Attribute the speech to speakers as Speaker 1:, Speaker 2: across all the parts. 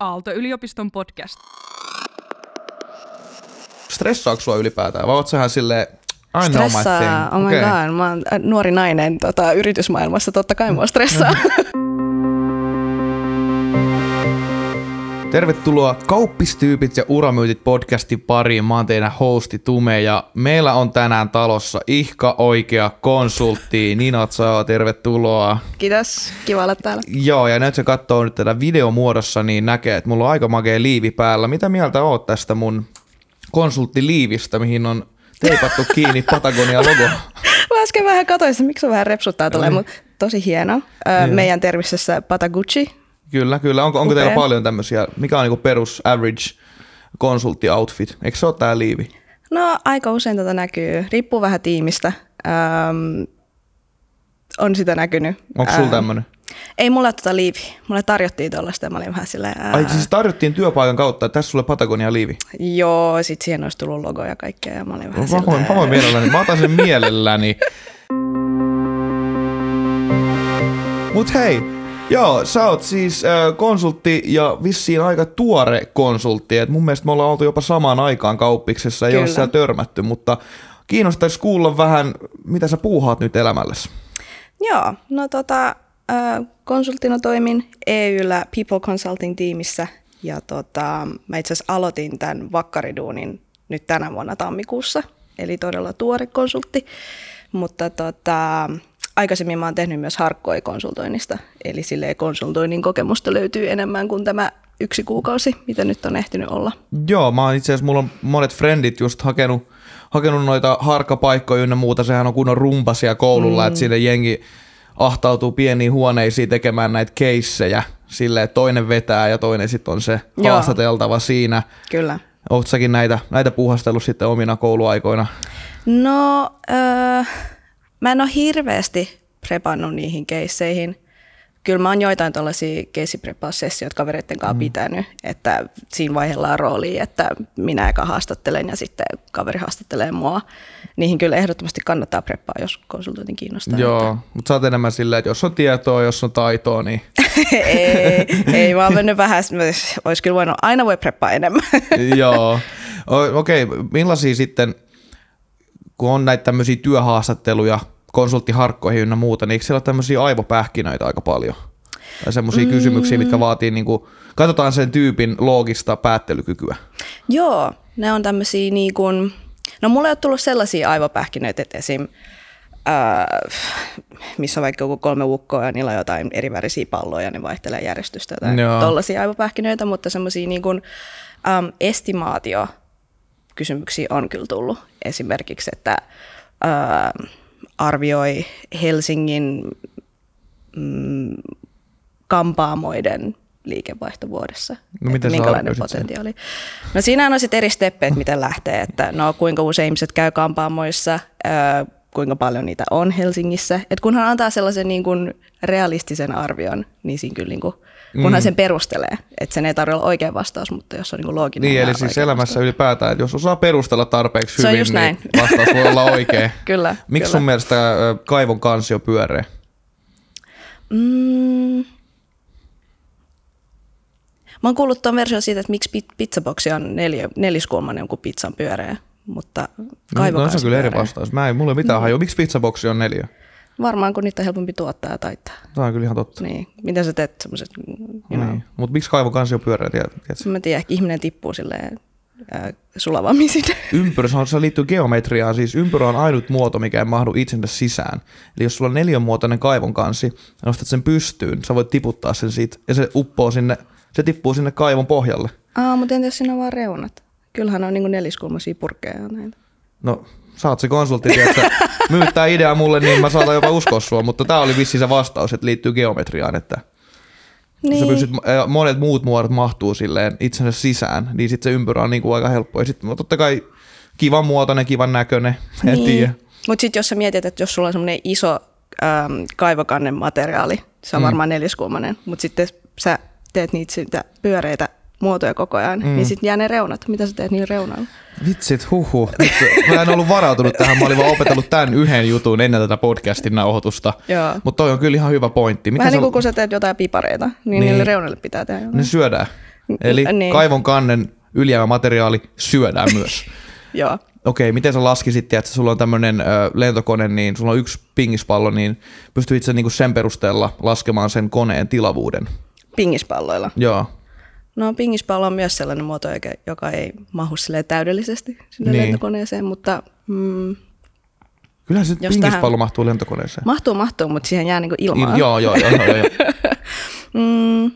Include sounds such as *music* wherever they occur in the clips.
Speaker 1: Aalto-yliopiston podcast.
Speaker 2: Stressaako sua ylipäätään? Vai oot sä ihan silleen, I know my
Speaker 3: Stressaa,
Speaker 2: thing?
Speaker 3: oh my
Speaker 2: Okei.
Speaker 3: god, mä oon äh, nuori nainen tota, yritysmaailmassa, totta kai mua stressaa. *laughs*
Speaker 2: Tervetuloa Kauppistyypit ja uramyytit podcastin pariin. Mä oon teidän hosti Tume ja meillä on tänään talossa ihka oikea konsultti Nina Tsao, tervetuloa.
Speaker 3: Kiitos, kiva olla täällä.
Speaker 2: Joo, ja nyt se katsoo nyt tätä videomuodossa, niin näkee, että mulla on aika makea liivi päällä. Mitä mieltä oot tästä mun konsulttiliivistä, mihin on teipattu *laughs* kiinni Patagonia-logo?
Speaker 3: Mä äsken vähän katsoin, miksi on vähän repsuttaa tulee,
Speaker 2: Niin.
Speaker 3: mutta tosi hieno. Meidän termisessä Patagucci.
Speaker 2: Kyllä, kyllä. Onko, onko teillä paljon tämmöisiä, mikä on niinku perus average konsultti-outfit? Eikö se ole tää liivi?
Speaker 3: No aika usein tätä näkyy, riippuu vähän tiimistä. Öm, on sitä näkynyt.
Speaker 2: Onko sulla
Speaker 3: Ää,
Speaker 2: tämmönen?
Speaker 3: Ei mulla tota liivi. Mulle tarjottiin tuollaista ja mä olin vähän silleen, ää,
Speaker 2: Ai siis tarjottiin työpaikan kautta, että tässä sulle Patagonia-liivi.
Speaker 3: joo, sit siihen olisi tullut logo ja kaikkea ja mä olin vähän
Speaker 2: voin,
Speaker 3: silleen,
Speaker 2: mä voin mielelläni, mä otan sen mielelläni. *laughs* Mut hei, joo, sä oot siis äh, konsultti ja vissiin aika tuore konsultti. Et mun mielestä me ollaan oltu jopa samaan aikaan kauppiksessa, ei ole törmätty, mutta kiinnostaisi kuulla vähän, mitä sä puuhaat nyt elämälläsi.
Speaker 3: Joo, no tota, äh, konsulttina toimin EYllä People Consulting tiimissä ja tota, mä itse asiassa aloitin tämän vakkariduunin nyt tänä vuonna tammikuussa, eli todella tuore konsultti, mutta tota, aikaisemmin mä oon tehnyt myös harkkoi-konsultoinnista, eli silleen konsultoinnin kokemusta löytyy enemmän kuin tämä yksi kuukausi, mitä nyt on ehtinyt olla.
Speaker 2: Joo, mä oon itse asiassa, mulla on monet frendit just hakenut, hakenut noita harkkapaikkoja ynnä muuta, sehän on kunnon rumpasia koululla, mm. että sinne jengi ahtautuu pieniin huoneisiin tekemään näitä keissejä, silleen että toinen vetää ja toinen sitten on se
Speaker 3: Joo.
Speaker 2: haastateltava siinä.
Speaker 3: Kyllä.
Speaker 2: Säkin näitä, näitä puuhastellut sitten omina kouluaikoina?
Speaker 3: No, öö, mä en ole hirveästi prepannut niihin keisseihin. Kyllä mä oon joitain tällaisia keisiprepaussessioita kavereiden kanssa mm. pitänyt, että siinä vaiheellaan rooliin, että minä eka haastattelen ja sitten kaveri haastattelee mua. Niihin kyllä ehdottomasti kannattaa preppaa, jos konsultointi kiinnostaa.
Speaker 2: Joo, mutta sä oot enemmän silleen, että jos on tietoa, jos on taitoa, niin *laughs*
Speaker 3: ei, ei, mä oon mennyt vähän, olisi kyllä voinut, aina voi preppaa enemmän.
Speaker 2: Joo. Okei, okay. millaisia sitten, kun on näitä tämmöisiä työhaastatteluja, konsulttiharkkoihin ynnä muuta, niin eikö siellä ole tämmöisiä aivopähkinöitä aika paljon? Tai semmoisia mm. kysymyksiä, mitkä vaatii, niin kuin, katsotaan sen tyypin loogista päättelykykyä.
Speaker 3: Joo, ne on tämmöisiä niin kuin, no mulle ei ole tullut sellaisia aivopähkinöitä, että esim. Ää, missä on vaikka joku kolme ukkoa ja niillä on jotain eri värisiä palloja ja ne vaihtelee järjestystä tai tollaisia aivopähkinöitä, mutta semmoisia niin kuin, äm, estimaatio kysymyksiä on kyllä tullut. Esimerkiksi, että ää, arvioi Helsingin mm, kampaamoiden liikevaihto vuodessa.
Speaker 2: No miten
Speaker 3: minkälainen
Speaker 2: arvioisit sen?
Speaker 3: potentiaali. No siinä on sitten eri steppeet, miten lähtee, että no kuinka usein ihmiset käy kampaamoissa, ää, kuinka paljon niitä on Helsingissä. Et kunhan antaa sellaisen niin kuin realistisen arvion, niin siinä kyllä niin kuin, kunhan mm. sen perustelee. Että sen ei tarvitse olla oikea vastaus, mutta jos on niin kuin looginen.
Speaker 2: Niin, eli siis elämässä ylipäätään, että jos osaa perustella tarpeeksi
Speaker 3: Se on
Speaker 2: hyvin,
Speaker 3: just
Speaker 2: niin
Speaker 3: näin.
Speaker 2: vastaus voi olla oikea. *laughs*
Speaker 3: Kyllä,
Speaker 2: Miksi
Speaker 3: kyllä.
Speaker 2: sun mielestä kaivon kansio pyöreä?
Speaker 3: Mm. Mä oon kuullut tuon version siitä, että miksi pi- pizzaboksi on neljä, neliskulmainen, kun pizza on pyöreä, mutta
Speaker 2: No, no, se on kyllä eri
Speaker 3: pyöreä.
Speaker 2: vastaus. Mä ei, mulla ei mitään mm. hajua. Miksi pizzaboksi on neljä?
Speaker 3: Varmaan kun niitä on helpompi tuottaa ja taittaa.
Speaker 2: Tämä on kyllä ihan totta.
Speaker 3: Niin. Miten sä teet semmoiset, know,
Speaker 2: Niin. Mutta miksi kaivon kansio pyöreä, tiedät- tiedätkö?
Speaker 3: mä tiedän, ehkä ihminen tippuu silleen äh, sulavammin sinne. *laughs*
Speaker 2: Ympyrä, se, on, se liittyy geometriaan, siis ympyrä on ainut muoto, mikä ei mahdu itsensä sisään. Eli jos sulla on neljänmuotoinen kaivon kansi ja nostat sen pystyyn, sä voit tiputtaa sen siitä ja se uppoo sinne, se tippuu sinne kaivon pohjalle.
Speaker 3: Aa, mutta entä jos siinä on vaan reunat? Kyllähän on niinku neliskulmaisia purkkeja ja näitä.
Speaker 2: No, sä oot se konsultti, että myyt tää idea mulle, niin mä saatan jopa uskoa sua, mutta tää oli vissiin se vastaus, että liittyy geometriaan, että niin. Sä pystyt, monet muut muodot mahtuu silleen itsensä sisään, niin sit se ympyrä on niinku aika helppo. Ja sitten totta kai kivan muotoinen, kivan näköinen, en
Speaker 3: niin.
Speaker 2: tiedä.
Speaker 3: Mutta sitten jos sä mietit, että jos sulla on semmoinen iso ähm, kaivokannen materiaali, se on mm. varmaan neliskulmainen, mutta sitten sä teet niitä sitä pyöreitä muotoja koko ajan, mm. niin sitten jää ne reunat. Mitä sä teet niillä reunalla?
Speaker 2: Vitsit, huhu. Nyt, mä en ollut varautunut tähän, mä olin vaan opetellut tämän yhden jutun ennen tätä podcastin nauhoitusta. Mutta toi on kyllä ihan hyvä pointti. Miten
Speaker 3: Vähän niin kuin kun sä teet jotain pipareita, niin,
Speaker 2: Niin.
Speaker 3: niin. niille reunalle pitää tehdä jotain.
Speaker 2: ne syödään? Eli
Speaker 3: Niin.
Speaker 2: kaivon kannen ylijäämämateriaali syödään *laughs* myös.
Speaker 3: Joo.
Speaker 2: Okei, miten sä laskisit, että sulla on tämmöinen lentokone, niin sulla on yksi pingispallo, niin pystyit sä niinku sen perusteella laskemaan sen koneen tilavuuden?
Speaker 3: Pingispalloilla.
Speaker 2: Joo.
Speaker 3: No pingispallo on myös sellainen muoto, joka- ei mahu täydellisesti sinne
Speaker 2: Niin.
Speaker 3: niin. lentokoneeseen, mutta mm,
Speaker 2: Kyllähän se
Speaker 3: Jos
Speaker 2: pingispallo
Speaker 3: tähän-
Speaker 2: mahtuu lentokoneeseen.
Speaker 3: mahtuu, mahtuu, mutta siihen jää niinku ilmaa.
Speaker 2: Il- joo, joo, joo, joo, joo. *laughs*
Speaker 3: Mm,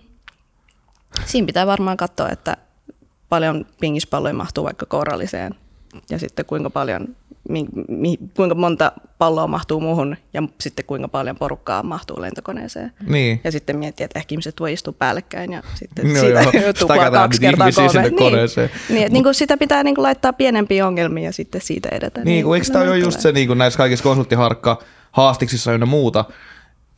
Speaker 3: siinä pitää varmaan katsoa, että paljon pingispalloja mahtuu vaikka kouralliseen ja sitten kuinka paljon, mi, mi, kuinka monta palloa mahtuu muuhun ja sitten kuinka paljon porukkaa mahtuu lentokoneeseen.
Speaker 2: Niin.
Speaker 3: Ja sitten miettiä, että ehkä ihmiset voi istua päällekkäin ja sitten
Speaker 2: Joo,
Speaker 3: siitä
Speaker 2: joo. *laughs*
Speaker 3: tuplaa kaksi kertaa kolme.
Speaker 2: sinne koneeseen.
Speaker 3: Niin, niin että niin kuin sitä pitää niin kuin laittaa pienempiä ongelmia ja sitten siitä edetä.
Speaker 2: Niin, kun eikö tämä
Speaker 3: no,
Speaker 2: ole just se niin kuin näissä kaikissa konsulttiharkka haastiksissa ynnä muuta,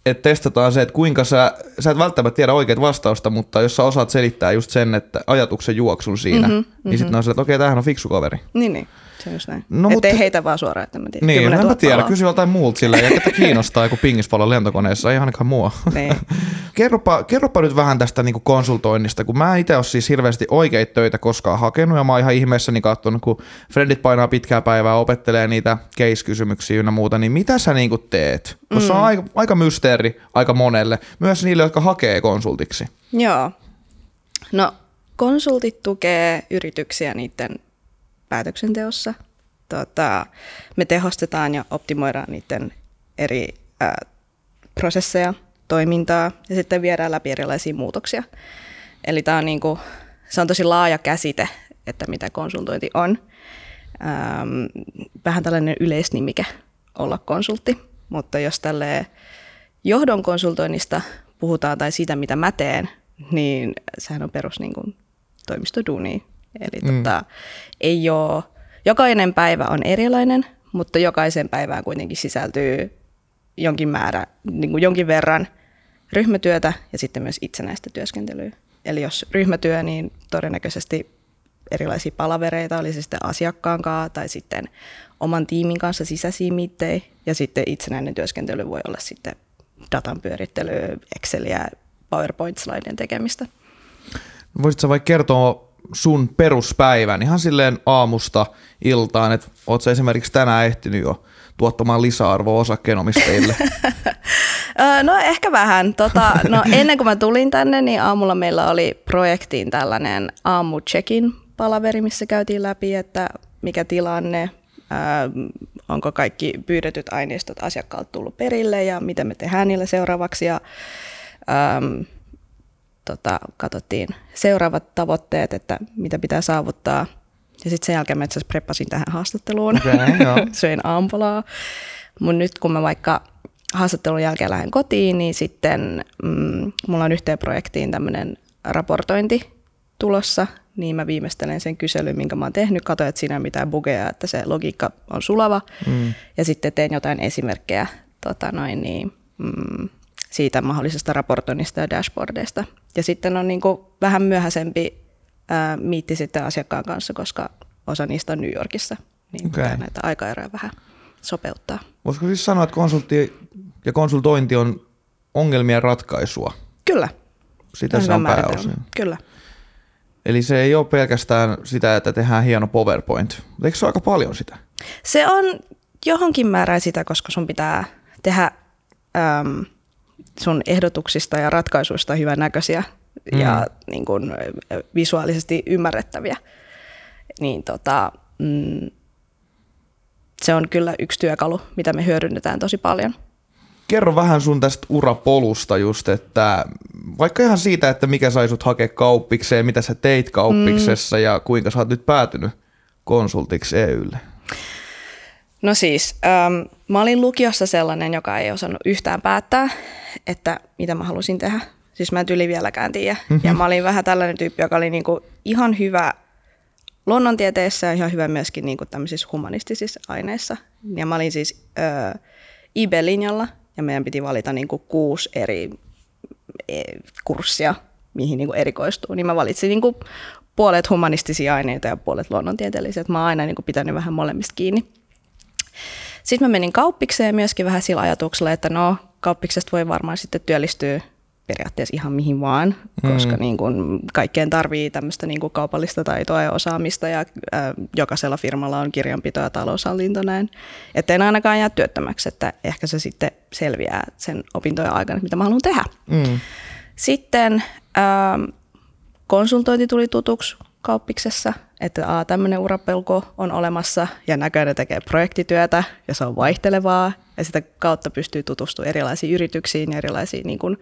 Speaker 2: että testataan se, että kuinka sä, sä et välttämättä tiedä oikeat vastausta, mutta jos sä osaat selittää just sen, että ajatuksen juoksun siinä, mm-hmm, niin sitten on se, että okei, tämähän on fiksu kaveri.
Speaker 3: Niin, niin. Se just näin.
Speaker 2: No, mutta-
Speaker 3: heitä vaan suoraan, että mä tiedän.
Speaker 2: Niin,
Speaker 3: 10
Speaker 2: en
Speaker 3: 000
Speaker 2: mä tiedä,
Speaker 3: paloa.
Speaker 2: kysy joltain muulta silleen, ja ketä *laughs* kiinnostaa joku pingispallo lentokoneessa, ei ainakaan mua. *laughs*
Speaker 3: Niin.
Speaker 2: Kerropa, kerropa nyt vähän tästä niin konsultoinnista, kun mä itse ole siis hirveästi oikeita töitä koskaan hakenut, ja mä oon ihan ihmeessäni katsonut, kun frendit painaa pitkää päivää, opettelee niitä case-kysymyksiä ynnä muuta, niin mitä sä niin teet? Mm. se on aika, aika mysteeri aika monelle, myös niille, jotka hakee konsultiksi.
Speaker 3: Joo. No, konsultit tukee yrityksiä niiden päätöksenteossa. Tota, me tehostetaan ja optimoidaan niiden eri ää, prosesseja, toimintaa ja sitten viedään läpi erilaisia muutoksia. Eli tämä on, niinku, se on tosi laaja käsite, että mitä konsultointi on. Ähm, vähän tällainen yleisnimike olla konsultti, mutta jos tälle johdon konsultoinnista puhutaan tai siitä, mitä mä teen, niin sehän on perus niin kuin, toimistoduuni. Eli mm. tota, ei ole, jokainen päivä on erilainen, mutta jokaisen päivään kuitenkin sisältyy jonkin määrä, niin kuin jonkin verran ryhmätyötä ja sitten myös itsenäistä työskentelyä. Eli jos ryhmätyö, niin todennäköisesti erilaisia palavereita, oli se sitten asiakkaan kanssa tai sitten oman tiimin kanssa sisäisiä miittejä. Ja sitten itsenäinen työskentely voi olla sitten datan pyörittelyä, Exceliä, PowerPoint-slaiden tekemistä.
Speaker 2: Voisitko vaikka kertoa sun peruspäivän ihan silleen aamusta iltaan, että oot sä esimerkiksi tänään ehtinyt jo tuottamaan lisäarvoa osakkeenomistajille? *laughs*
Speaker 3: No ehkä vähän. Tota, no, *laughs* ennen kuin mä tulin tänne, niin aamulla meillä oli projektiin tällainen aamu check-in palaveri, missä käytiin läpi, että mikä tilanne, öö, onko kaikki pyydetyt aineistot asiakkaalta tullut perille ja mitä me tehdään niille seuraavaksi. Ja, öö, tota, katsottiin seuraavat tavoitteet, että mitä pitää saavuttaa. Ja sitten sen jälkeen mä itse preppasin tähän haastatteluun.
Speaker 2: Okei, joo. *laughs*
Speaker 3: Söin aamupalaa. Mun nyt kun mä vaikka haastattelun jälkeen lähden kotiin, niin sitten mm, mulla on yhteen projektiin tämmöinen raportointi tulossa, niin mä viimeistelen sen kyselyn, minkä mä oon tehnyt, katsoin, että siinä ei mitään bugeja, että se logiikka on sulava, mm. ja sitten teen jotain esimerkkejä tota noin, niin, mm, siitä mahdollisesta raportoinnista ja dashboardeista. Ja sitten on niin kuin vähän myöhäisempi ää, miitti sitten asiakkaan kanssa, koska osa niistä on New Yorkissa, niin okay. näitä aikaeroja vähän sopeuttaa.
Speaker 2: Voisiko siis sanoa, että konsultti ja konsultointi on ongelmien ratkaisua?
Speaker 3: Kyllä.
Speaker 2: Sitä se on pääosin.
Speaker 3: Kyllä.
Speaker 2: Eli se ei ole pelkästään sitä, että tehdään hieno PowerPoint. Eikö se ole aika paljon sitä?
Speaker 3: Se on johonkin määrään sitä, koska sun pitää tehdä äm, sun ehdotuksista ja ratkaisuista hyvän näköisiä mm. ja niin kun, visuaalisesti ymmärrettäviä. Niin tota, mm, se on kyllä yksi työkalu, mitä me hyödynnetään tosi paljon.
Speaker 2: Kerro vähän sun tästä urapolusta just, että vaikka ihan siitä, että mikä sai sut hakea kauppikseen, mitä sä teit kauppiksessa mm. ja kuinka sä oot nyt päätynyt konsultiksi EYlle.
Speaker 3: No siis, ähm, mä olin lukiossa sellainen, joka ei osannut yhtään päättää, että mitä mä halusin tehdä. Siis mä en tyli vieläkään tiedä. Mm-hmm. Ja mä olin vähän tällainen tyyppi, joka oli niinku ihan hyvä luonnontieteessä ja ihan hyvä myöskin niinku tämmöisissä humanistisissa aineissa. Ja mä olin siis äh, IB-linjalla ja meidän piti valita niinku kuusi eri e, kurssia, mihin niinku erikoistuu. Niin mä valitsin niinku puolet humanistisia aineita ja puolet luonnontieteellisiä. Et Mä oon aina niinku pitänyt vähän molemmista kiinni. Sitten mä menin kauppikseen myöskin vähän sillä ajatuksella, että no kauppiksesta voi varmaan sitten työllistyä periaatteessa ihan mihin vaan, koska
Speaker 2: Mm.
Speaker 3: niin kuin kaikkeen tarvii tämmöistä niin kuin kaupallista taitoa ja osaamista ja ää, jokaisella firmalla on kirjanpito ja taloushallinto näin. Että en ainakaan jää työttömäksi, että ehkä se sitten selviää sen opintojen aikana, mitä mä haluan tehdä.
Speaker 2: Mm.
Speaker 3: Sitten ähm, konsultointi tuli tutuksi kauppiksessa, että aa, tämmöinen urapelko on olemassa ja näköjään ne tekee projektityötä ja se on vaihtelevaa ja sitä kautta pystyy tutustumaan erilaisiin yrityksiin ja erilaisiin niin kuin,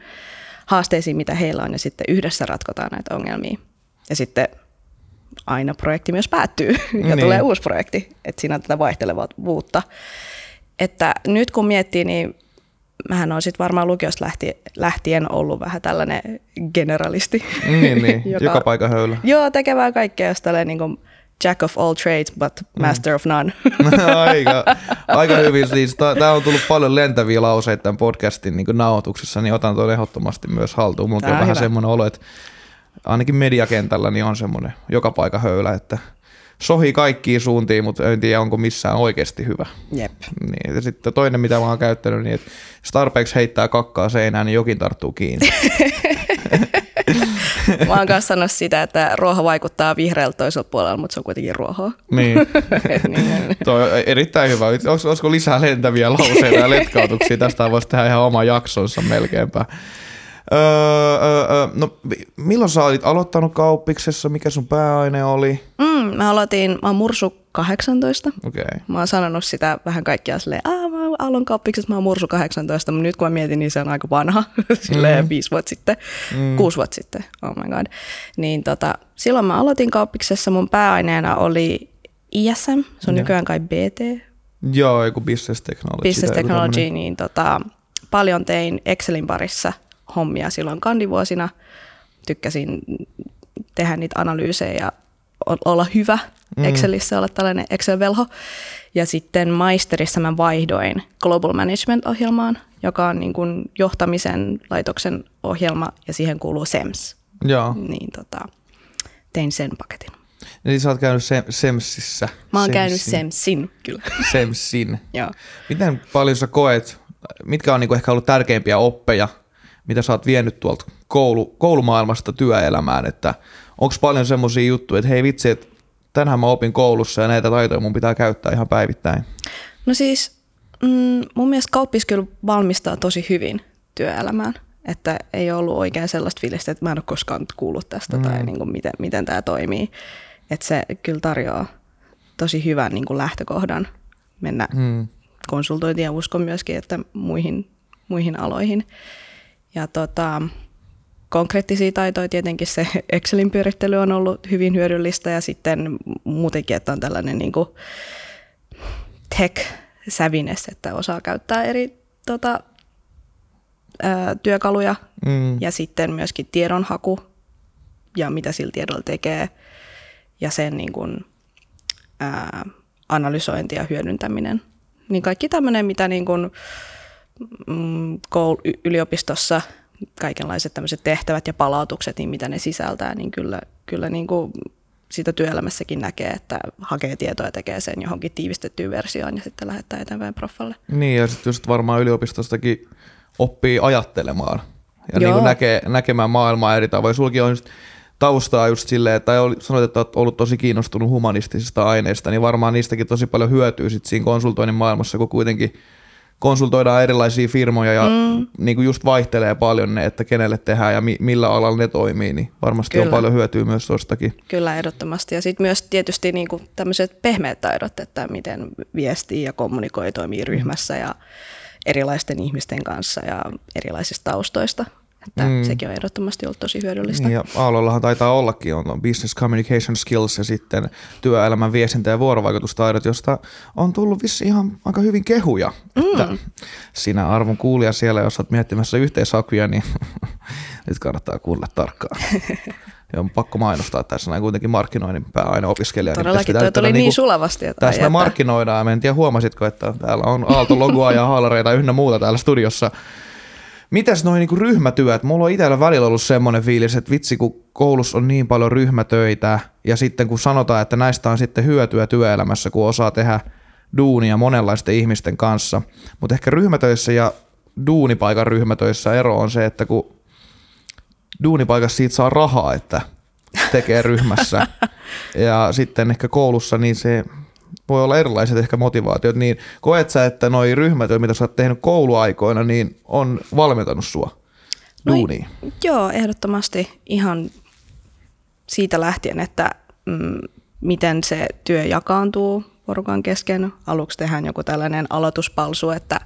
Speaker 3: haasteisiin, mitä heillä on ja sitten yhdessä ratkotaan näitä ongelmia. Ja sitten aina projekti myös päättyy *laughs* ja
Speaker 2: Niin.
Speaker 3: tulee uusi projekti, että siinä on tätä vaihtelevuutta. Että nyt kun miettii, niin mähän on sitten varmaan lukiosta lähtien, lähtien ollut vähän tällainen generalisti.
Speaker 2: Niin, niin. *laughs* joka, joka paikka höylä.
Speaker 3: Joo, tekevää kaikkea, jos tällainen niin kuin jack of all trades, but master of none. *laughs*
Speaker 2: aika, *laughs* aika hyvin. Siis Tämä on tullut paljon lentäviä lauseita tämän podcastin niin nauhoituksessa, niin otan tuon ehdottomasti myös haltuun. Mulla on vähän semmoinen olo, että ainakin mediakentällä niin on semmoinen joka paikka höylä, että sohii kaikkiin suuntiin, mutta en tiedä, onko missään oikeasti hyvä.
Speaker 3: Jep.
Speaker 2: Niin, ja sitten toinen, mitä mä oon käyttänyt, niin että jos tarpeeksi heittää kakkaa seinään, niin jokin tarttuu kiinni. *laughs*
Speaker 3: Mä oon kanssa sanonut sitä, että ruoho vaikuttaa vihreältä toisella puolella, mutta se on kuitenkin ruohoa. *laughs*
Speaker 2: niin.
Speaker 3: niin,
Speaker 2: Toi on erittäin hyvä. Olis- Olisiko lisää lentäviä lauseita ja letkautuksia? Tästä voisi tehdä ihan oma jaksonsa melkeinpä. Öö, öö, öö, no, mi- milloin sä olit aloittanut kauppiksessa? Mikä sun pääaine oli?
Speaker 3: mm, mä aloitin, mä oon mursu 18.
Speaker 2: Okei. Okay.
Speaker 3: Mä oon sanonut sitä vähän kaikkia silleen, aah mä aloin kauppiksessa, mä oon mursu 18, mutta nyt kun mä mietin, niin se on aika vanha, *laughs* silleen mm. viisi vuotta sitten, mm. kuusi vuotta sitten, oh my god. Niin tota, silloin mä aloitin kauppiksessa, mun pääaineena oli ISM, se on
Speaker 2: Joo.
Speaker 3: nykyään kai BT,
Speaker 2: Joo, joku business technology.
Speaker 3: Business Technology, niin tota, paljon tein Excelin parissa hommia silloin kandivuosina. Tykkäsin tehdä niitä analyysejä ja olla hyvä
Speaker 2: Mm.
Speaker 3: Excelissä, olla tällainen Excel-velho. Ja sitten maisterissa mä vaihdoin Global Management-ohjelmaan, joka on niin kuin johtamisen laitoksen ohjelma ja siihen kuuluu SEMS.
Speaker 2: Joo.
Speaker 3: Niin tota, tein sen paketin.
Speaker 2: Eli sä oot käynyt Sem- Semsissä.
Speaker 3: Mä oon käynyt
Speaker 2: Semsin.
Speaker 3: SEMSin kyllä. *laughs*
Speaker 2: Semsin.
Speaker 3: Joo.
Speaker 2: Miten paljon sä koet, mitkä on niinku ehkä ollut tärkeimpiä oppeja, mitä sä oot vienyt tuolta koulu, koulumaailmasta työelämään, että onko paljon semmoisia juttuja, että hei vitsi, että tänään mä opin koulussa ja näitä taitoja mun pitää käyttää ihan päivittäin.
Speaker 3: No siis mm, mun mielestä kauppis kyllä valmistaa tosi hyvin työelämään. Että ei ollut oikein sellaista fiilistä, että mä en ole koskaan kuullut tästä mm. tai niin kuin miten, miten tämä toimii. Että se kyllä tarjoaa tosi hyvän niin kuin lähtökohdan mennä
Speaker 2: Hmm.
Speaker 3: konsultointiin ja uskon myöskin, että muihin, muihin aloihin. Ja tota, konkreettisia taitoja tietenkin se *laughs* Excelin pyörittely on ollut hyvin hyödyllistä ja sitten muutenkin, että on tällainen niin kuin tech-sävines, että osaa käyttää eri tota, ää, työkaluja
Speaker 2: Mm.
Speaker 3: ja sitten myöskin tiedonhaku ja mitä sillä tiedolla tekee ja sen niin kuin, ää, analysointi ja hyödyntäminen. Niin kaikki tämmöinen, mitä niin kuin, mm, koul- y- yliopistossa kaikenlaiset tämmöiset tehtävät ja palautukset, niin mitä ne sisältää, niin kyllä, kyllä niin kuin sitä työelämässäkin näkee, että hakee tietoa ja tekee sen johonkin tiivistettyyn versioon ja sitten lähettää eteenpäin proffalle.
Speaker 2: Niin, ja sitten just varmaan yliopistostakin oppii ajattelemaan ja niin kuin näkee, näkemään maailmaa eri tavoin. Sulki on just taustaa just silleen, että sanoit, että olet ollut tosi kiinnostunut humanistisista aineista, niin varmaan niistäkin tosi paljon hyötyy sit siinä konsultoinnin maailmassa, kun kuitenkin konsultoidaan erilaisia firmoja ja mm. niin kuin just vaihtelee paljon ne, että kenelle tehdään ja mi- millä alalla ne toimii, niin varmasti Kyllä. on paljon hyötyä myös tuostakin.
Speaker 3: Kyllä, ehdottomasti. Ja sitten myös tietysti niin kuin tämmöiset pehmeät taidot, että miten viestii ja kommunikoi, toimii ryhmässä ja erilaisten ihmisten kanssa ja erilaisista taustoista. Että
Speaker 2: Mm.
Speaker 3: sekin on ehdottomasti ollut tosi hyödyllistä.
Speaker 2: Niin ja Aallollahan taitaa ollakin on business communication skills ja sitten työelämän viestintä- ja vuorovaikutustaidot, josta on tullut vissi ihan aika hyvin kehuja. Mm. Että sinä arvon kuulija siellä, jos olet miettimässä yhteishakuja, niin *laughs* nyt kannattaa kuunnella tarkkaan. *laughs* Ja on pakko mainostaa tässä näin kuitenkin markkinoinnin pääaineopiskelija. niin
Speaker 3: Todellakin,
Speaker 2: tästä
Speaker 3: toi tuli niin
Speaker 2: niinku-
Speaker 3: sulavasti. Että, että-
Speaker 2: markkinoidaan, en tiedä huomasitko, että täällä on Aalto-logoa ja haalareita ynnä muuta täällä studiossa. Mitäs noin niinku ryhmätyöt? Mulla on itsellä välillä ollut semmoinen fiilis, että vitsi kun koulussa on niin paljon ryhmätöitä ja sitten kun sanotaan, että näistä on sitten hyötyä työelämässä, kun osaa tehdä duunia monenlaisten ihmisten kanssa. Mutta ehkä ryhmätöissä ja duunipaikan ryhmätöissä ero on se, että kun duunipaikassa siitä saa rahaa, että tekee ryhmässä. *laughs* ja sitten ehkä koulussa niin se voi olla erilaiset ehkä motivaatiot, niin koet sä, että noi ryhmät, mitä sä oot tehnyt kouluaikoina, niin on valmentanut sua duuniin?
Speaker 3: No, joo, ehdottomasti ihan siitä lähtien, että mm, miten se työ jakaantuu porukan kesken. Aluksi tehdään joku tällainen aloituspalsu, että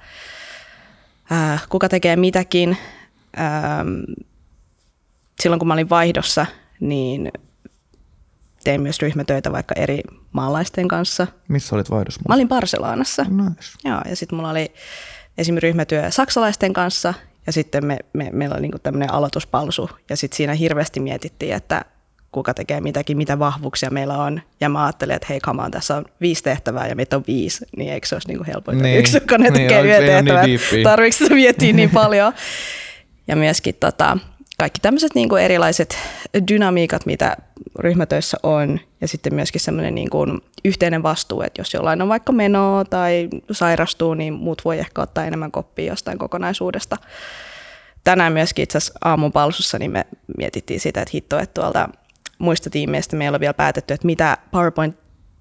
Speaker 3: äh, kuka tekee mitäkin. Ähm, silloin kun mä olin vaihdossa, niin tein myös ryhmätöitä vaikka eri maalaisten kanssa.
Speaker 2: Missä olit vaihdossa?
Speaker 3: Mä olin Barcelonassa.
Speaker 2: Nice.
Speaker 3: Joo, ja sitten mulla oli esimerkiksi ryhmätyö saksalaisten kanssa, ja sitten me, me, meillä oli niinku tämmöinen aloituspalsu, ja sitten siinä hirveästi mietittiin, että kuka tekee mitäkin, mitä vahvuuksia meillä on. Ja mä ajattelin, että hei, on, tässä on viisi tehtävää ja meitä on viisi, niin eikö se olisi niinku helpointa niin. yksi, kun ne niin, tekee yhden tehtävän. Niin Tarvitsetko miettiä niin paljon? Ja myöskin tota, kaikki tämmöiset niinku erilaiset dynamiikat, mitä ryhmätöissä on, ja sitten myöskin semmoinen niinku yhteinen vastuu, että jos jollain on vaikka menoa tai sairastuu, niin muut voi ehkä ottaa enemmän koppia jostain kokonaisuudesta. Tänään myöskin itse asiassa aamun palsussa niin me mietittiin sitä, että hitto, että tuolta muista tiimeistä meillä on vielä päätetty, että mitä PowerPoint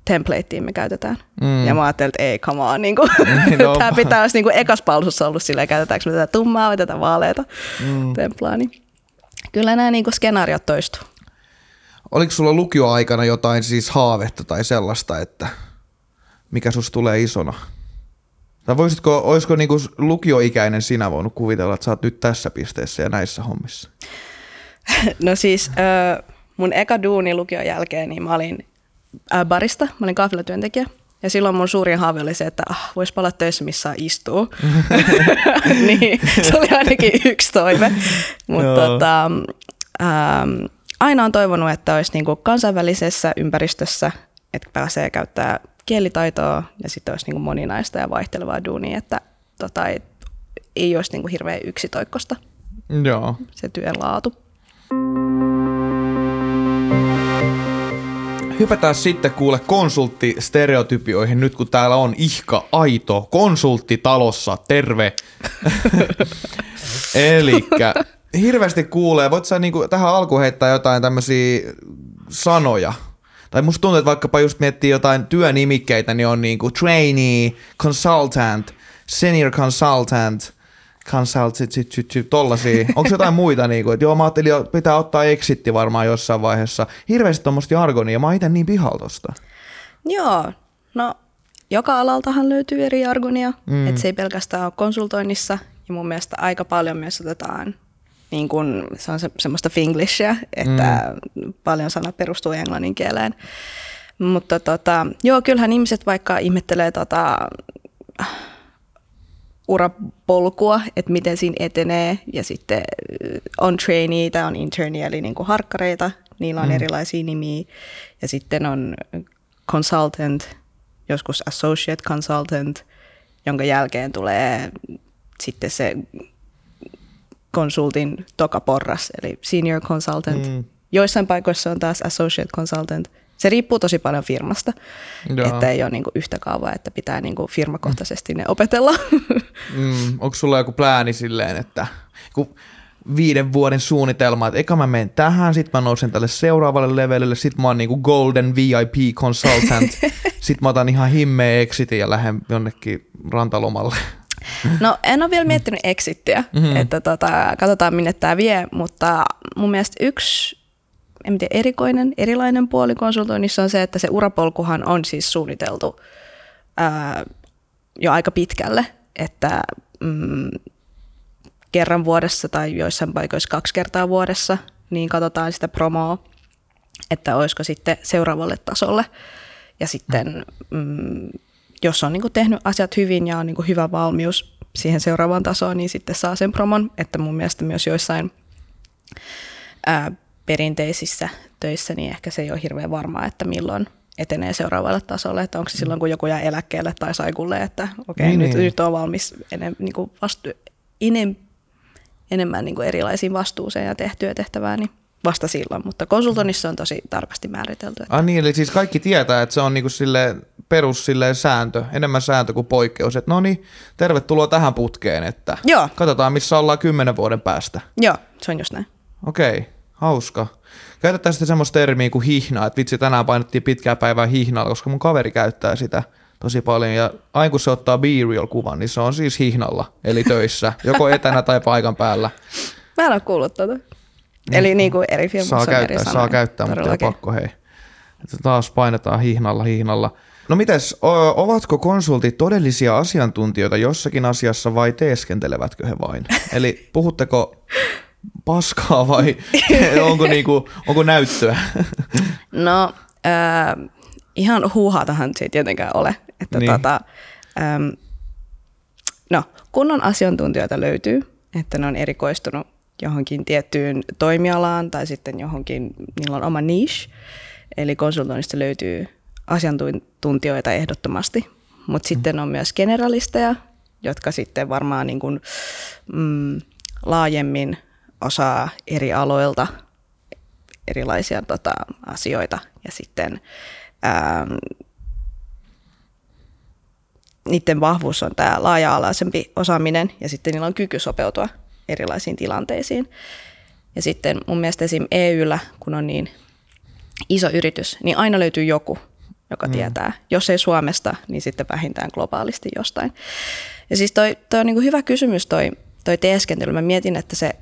Speaker 3: templateen me käytetään. Mm. Ja mä ajattelin, että ei, come on, niin kuin, *laughs* niin no. tämä pitää olisi niin kuin ekas palsussa ollut silleen, käytetäänkö me tätä tummaa vai tätä vaaleita mm. templaa. Niin kyllä nämä niin kuin skenaariot toistuu.
Speaker 2: Oliko sulla lukioaikana jotain siis haavetta tai sellaista, että mikä sus tulee isona? Tai voisitko, olisiko niinku lukioikäinen sinä voinut kuvitella, että sä oot nyt tässä pisteessä ja näissä hommissa? *laughs*
Speaker 3: No siis äh, mun eka duuni lukion jälkeen, niin mä olin äh, barista, mä olin kahvilatyöntekijä. Ja silloin mun suurin haave oli se, että ah, vois palaa töissä, missä istuu. *laughs* niin, se oli ainakin yksi toive. Mutta tota, ähm, aina on toivonut, että olisi niinku kansainvälisessä ympäristössä, että pääsee käyttää kielitaitoa ja sitten olisi niinku moninaista ja vaihtelevaa duunia, että tota, ei, ei olisi niinku hirveän yksitoikkosta
Speaker 2: Joo.
Speaker 3: se työn laatu.
Speaker 2: Hypätään sitten kuule konsulttistereotypioihin nyt kun täällä on ihka aito konsultti talossa, terve. *laughs* Elikkä hirveästi kuulee, voit sä niinku tähän alkuun heittää jotain tämmöisiä sanoja, tai musta tuntuu, että vaikkapa just miettii jotain työnimikkeitä, niin on niinku trainee, consultant, senior consultant, consultant, tollasia. Onko jotain muita niinku, että joo mä ajattelin, että pitää ottaa exitti varmaan jossain vaiheessa. Hirveästi tuommoista jargonia, mä oon itse niin pihalla tosta.
Speaker 3: Joo, no joka alaltahan löytyy eri jargonia, mm. että se ei pelkästään ole konsultoinnissa, ja mun mielestä aika paljon myös otetaan niin kun, se on se, semmoista finglishia, että mm. paljon sanat perustuu englannin kieleen. Mutta tota, joo, kyllähän ihmiset vaikka ihmettelee tota, urapolkua, että miten siinä etenee, ja sitten on trainee tai on interni, eli niin kuin harkkareita, niillä on mm. erilaisia nimiä, ja sitten on consultant, joskus associate consultant, jonka jälkeen tulee sitten se konsultin toka porras, eli senior consultant. Mm. Joissain paikoissa on taas associate consultant. Se riippuu tosi paljon firmasta, Joo. että ei ole niinku yhtä kaavaa, että pitää niinku firmakohtaisesti ne opetella. *laughs*
Speaker 2: Mm. Onko sulla joku plääni silleen, että kun viiden vuoden suunnitelma, että eka mä menen tähän, sitten mä nousen tälle seuraavalle levelille, sitten mä oon niinku golden VIP consultant, *laughs* sitten mä otan ihan himmeä exitin ja lähden jonnekin rantalomalle.
Speaker 3: No en ole vielä miettinyt exittiä, mm-hmm. että tota, katsotaan minne tämä vie, mutta mun mielestä yksi en tiedä, erikoinen, erilainen puoli konsultoinnissa on se, että se urapolkuhan on siis suunniteltu ää, jo aika pitkälle, että mm, kerran vuodessa tai joissain paikoissa kaksi kertaa vuodessa, niin katsotaan sitä promoa, että olisiko sitten seuraavalle tasolle. Ja sitten mm, jos on niin tehnyt asiat hyvin ja on niin hyvä valmius siihen seuraavaan tasoon, niin sitten saa sen promon. Että mun mielestä myös joissain ää, perinteisissä töissä, niin ehkä se ei ole hirveän varmaa, että milloin etenee seuraavalle tasolle, että onko se silloin, kun joku jää eläkkeelle tai saikulle, että okei, okay, niin, nyt, niin. nyt on valmis enem, niin kuin vastu, enem, enemmän niin kuin erilaisiin vastuuseen ja tehtyä tehtävää, niin vasta silloin, mutta konsultoinnissa on tosi tarkasti määritelty.
Speaker 2: Että... Ah niin, eli siis kaikki tietää, että se on niinku sille perus sille sääntö, enemmän sääntö kuin poikkeus, että no niin, tervetuloa tähän putkeen, että
Speaker 3: Joo.
Speaker 2: katsotaan missä ollaan kymmenen vuoden päästä.
Speaker 3: Joo, se on just näin.
Speaker 2: Okei, hauska. Käytetään sitten semmoista termiä kuin hihna, että vitsi tänään painettiin pitkää päivää hihnalla, koska mun kaveri käyttää sitä tosi paljon. Ja aina kun se ottaa Be Real-kuvan, niin se on siis hihnalla, eli töissä, *laughs* joko etänä tai paikan päällä.
Speaker 3: Mä en ole kuullut tuota. Eli niin kuin eri filmissa
Speaker 2: Saa
Speaker 3: on
Speaker 2: käyttää,
Speaker 3: eri
Speaker 2: saa käyttää, mutta ei
Speaker 3: Todellakin.
Speaker 2: pakko hei. Että taas painetaan hihnalla, hihnalla. No mites, o- ovatko konsultit todellisia asiantuntijoita jossakin asiassa vai teeskentelevätkö he vain? Eli puhutteko paskaa vai *laughs* onko, niinku, onko näyttöä? *laughs*
Speaker 3: No, äh, ihan huuhaatahan se ei tietenkään ole. Että
Speaker 2: Niin.
Speaker 3: tota, ähm, no, kunnon asiantuntijoita löytyy, että ne on erikoistunut johonkin tiettyyn toimialaan tai sitten johonkin, niillä on oma niche. Eli konsultoinnista löytyy asiantuntijoita ehdottomasti. Mutta sitten on myös generalisteja, jotka sitten varmaan niin kuin, mm, laajemmin osaa eri aloilta erilaisia tota, asioita ja sitten ähm, niiden vahvuus on tämä laaja-alaisempi osaaminen ja sitten niillä on kyky sopeutua erilaisiin tilanteisiin. Ja sitten mun mielestä esim. EYllä, kun on niin iso yritys, niin aina löytyy joku, joka mm. tietää. Jos ei Suomesta, niin sitten vähintään globaalisti jostain. Ja siis toi, toi on niin hyvä kysymys toi, toi teeskentely. Mä mietin, että se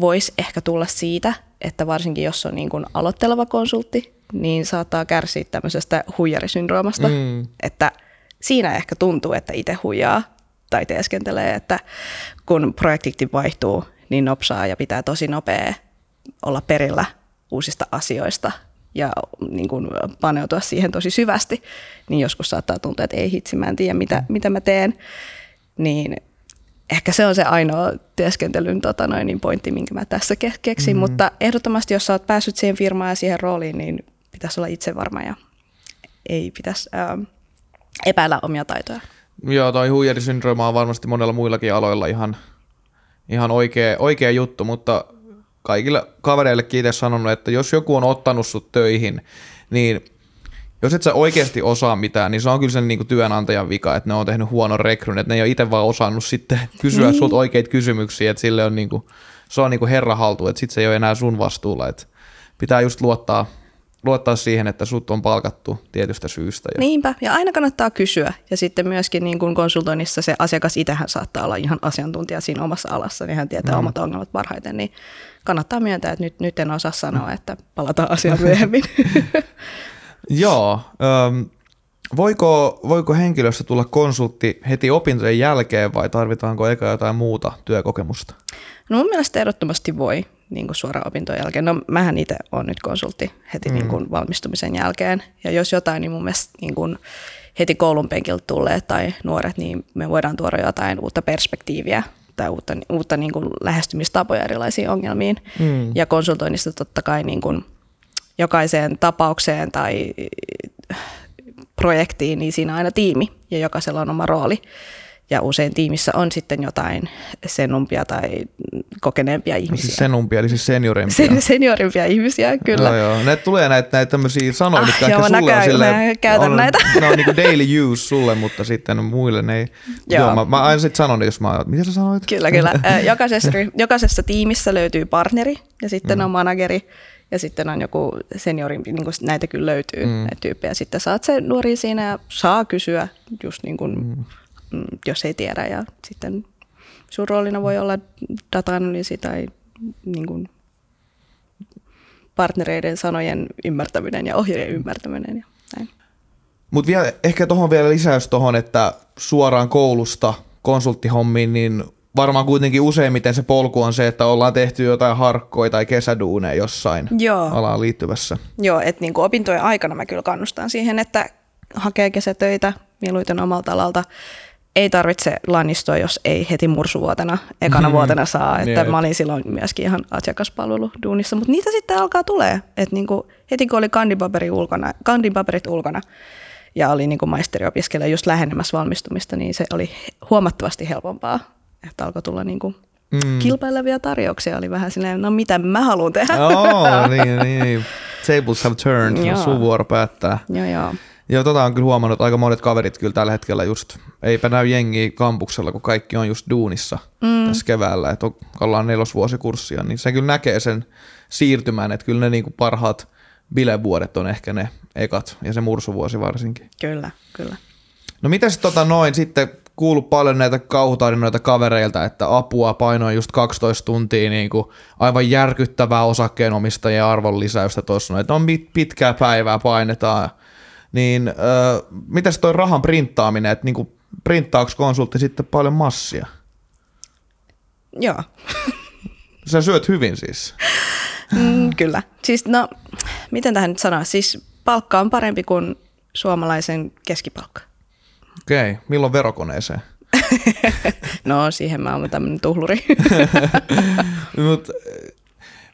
Speaker 3: voisi ehkä tulla siitä, että varsinkin jos on niin kuin aloitteleva konsultti, niin saattaa kärsiä tämmöisestä huijarisyndroomasta, mm. että siinä ehkä tuntuu, että itse huijaa tai teeskentelee, että kun projekti vaihtuu niin nopsaa ja pitää tosi nopea olla perillä uusista asioista ja niin kuin paneutua siihen tosi syvästi, niin joskus saattaa tuntua, että ei hitsi, mä en tiedä mitä, mitä mä teen, niin ehkä se on se ainoa työskentelyn tota noin, niin pointti, minkä mä tässä ke- keksin, mm-hmm. mutta ehdottomasti jos sä oot päässyt siihen firmaan ja siihen rooliin, niin pitäisi olla itse varma ja ei pitäisi ähm, epäillä omia taitoja.
Speaker 2: Joo, toi huijarisyndrooma on varmasti monella muillakin aloilla ihan, ihan oikea, oikea juttu, mutta kaikille kavereillekin itse sanonut, että jos joku on ottanut sut töihin, niin jos et sä oikeasti osaa mitään, niin se on kyllä sen niin työnantajan vika, että ne on tehnyt huonon rekryn, että ne ei ole itse vaan osannut sitten *laughs* kysyä
Speaker 3: Niin.
Speaker 2: sulta oikeita kysymyksiä, että sille on niin kuin, se on niin kuin herra haltu, että sitten se ei ole enää sun vastuulla, että pitää just luottaa, luottaa siihen, että sut on palkattu tietystä syystä. Ja,
Speaker 3: Niinpä, ja aina kannattaa kysyä. Ja sitten myöskin niin kuin konsultoinnissa se asiakas itsehän saattaa olla ihan asiantuntija siinä omassa alassa, niin hän tietää mm. omat ongelmat parhaiten, niin kannattaa myöntää, että nyt, nyt en osaa sanoa, että palataan asiaan myöhemmin. *laughs*
Speaker 2: Joo. Ähm, voiko, voiko henkilöstä tulla konsultti heti opintojen jälkeen vai tarvitaanko eka jotain muuta työkokemusta?
Speaker 3: No mun mielestä ehdottomasti voi niin kuin suoraan opintojen jälkeen. No mähän itse olen nyt konsultti heti mm. niin kuin valmistumisen jälkeen. Ja jos jotain, niin mun mielestä niin kuin heti koulun penkiltä tulleet tai nuoret, niin me voidaan tuoda jotain uutta perspektiiviä tai uutta, uutta niin kuin lähestymistapoja erilaisiin ongelmiin. Mm. Ja konsultoinnissa totta kai niin kuin jokaiseen tapaukseen tai projektiin, niin siinä on aina tiimi ja jokaisella on oma rooli. Ja usein tiimissä on sitten jotain senumpia tai kokeneempia ihmisiä.
Speaker 2: Siis senumpia, eli siis seniorimpia.
Speaker 3: Sen, seniorimpia ihmisiä, kyllä.
Speaker 2: Joo, joo. Ne tulee näitä, näitä tämmöisiä sanoja,
Speaker 3: Ah,
Speaker 2: mitkä
Speaker 3: joo,
Speaker 2: ehkä sulle on
Speaker 3: näkään-
Speaker 2: silleen,
Speaker 3: mä käytän
Speaker 2: on,
Speaker 3: näitä.
Speaker 2: Ne on niinku daily use sulle, mutta sitten muille ne ei. *laughs* Joo,
Speaker 3: Joo.
Speaker 2: mä, mä aina sit sanon, jos mä mitä sä sanoit?
Speaker 3: Kyllä, kyllä. *laughs* Jokaisessa, jokaisessa tiimissä löytyy partneri ja sitten mm. on manageri ja sitten on joku seniori, niin kuin näitä kyllä löytyy, mm. näitä tyyppejä. Sitten saat se nuori siinä ja saa kysyä, just niin kuin, mm. jos ei tiedä. Ja sitten sun roolina voi olla data-analyysi tai niin kuin partnereiden sanojen ymmärtäminen ja ohjeiden ymmärtäminen ja näin.
Speaker 2: Mutta vielä, ehkä tuohon vielä lisäys tuohon, että suoraan koulusta konsulttihommiin, niin varmaan kuitenkin useimmiten se polku on se, että ollaan tehty jotain harkkoja tai kesäduuneja jossain
Speaker 3: Joo.
Speaker 2: alaan liittyvässä.
Speaker 3: Joo, että niin kuin opintojen aikana mä kyllä kannustan siihen, että hakee kesätöitä mieluiten omalta alalta. Ei tarvitse lannistua, jos ei heti mursuvuotena, ekana vuotena saa. Että mä olin silloin myöskin ihan asiakaspalveluduunissa, mutta niitä sitten alkaa tulee. Että niin kuin heti kun oli kandipaperi ulkona, kandipaperit ulkona ja oli niin kuin maisteriopiskelija just lähenemässä valmistumista, niin se oli huomattavasti helpompaa. Että alkoi tulla niin kuin mm. kilpailevia tarjouksia. Oli vähän silleen, no mitä mä haluan tehdä.
Speaker 2: Joo, *laughs* niin, niin. Tables have turned,
Speaker 3: Joo.
Speaker 2: sun vuoro päättää.
Speaker 3: joo, joo.
Speaker 2: Joo, tota on kyllä huomannut, että aika monet kaverit kyllä tällä hetkellä just, eipä näy jengiä kampuksella, kun kaikki on just duunissa mm. tässä keväällä, että ollaan nelosvuosikurssia, niin se kyllä näkee sen siirtymän, että kyllä ne niinku parhaat bilevuodet on ehkä ne ekat, ja se mursuvuosi varsinkin.
Speaker 3: Kyllä, kyllä.
Speaker 2: No mitäs tota noin sitten kuullut paljon näitä kauhutarinoita kavereilta, että apua painoin just 12 tuntia niin kuin aivan järkyttävää osakkeenomistajien arvonlisäystä tuossa, että on pit- pitkää päivää painetaan. Niin äh, mitäs toi rahan printtaaminen, että niin kuin printtaako konsultti sitten paljon massia?
Speaker 3: Joo, *laughs*
Speaker 2: Sä syöt hyvin siis.
Speaker 3: mm, kyllä. Siis no, miten tähän nyt sanoa? Siis palkka on parempi kuin suomalaisen keskipalkka.
Speaker 2: Okei, okay. milloin verokoneeseen? *laughs*
Speaker 3: No, siihen mä oon tämmöinen tuhluri. *laughs*
Speaker 2: Mut,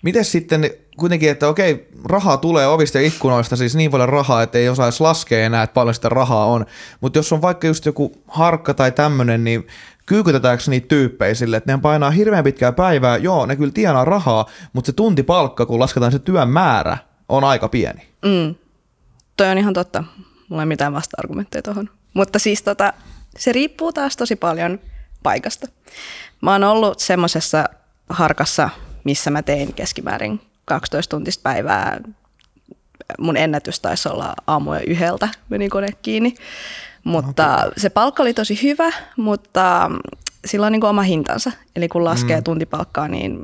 Speaker 2: miten sitten kuitenkin, että okei, rahaa tulee ovista ja ikkunoista, siis niin paljon rahaa, että ei osaa edes laskea enää, että paljon sitä rahaa on. Mutta jos on vaikka just joku harkka tai tämmöinen, niin kyykytetäänkö niitä tyyppejä sille, että ne painaa hirveän pitkää päivää, joo, ne kyllä tienaa rahaa, mutta se tuntipalkka, kun lasketaan se työn määrä, on aika pieni.
Speaker 3: Mm. Toi on ihan totta. Mulla ei mitään vasta-argumentteja tuohon. Mutta siis tota, se riippuu taas tosi paljon paikasta. Mä oon ollut semmoisessa harkassa, missä mä tein keskimäärin 12 tuntista päivää. Mun ennätys taisi olla aamuja yhdeltä, meni kone kiinni. Mutta okay. se palkka oli tosi hyvä, mutta sillä on niin kuin oma hintansa. Eli kun laskee mm. tuntipalkkaa, niin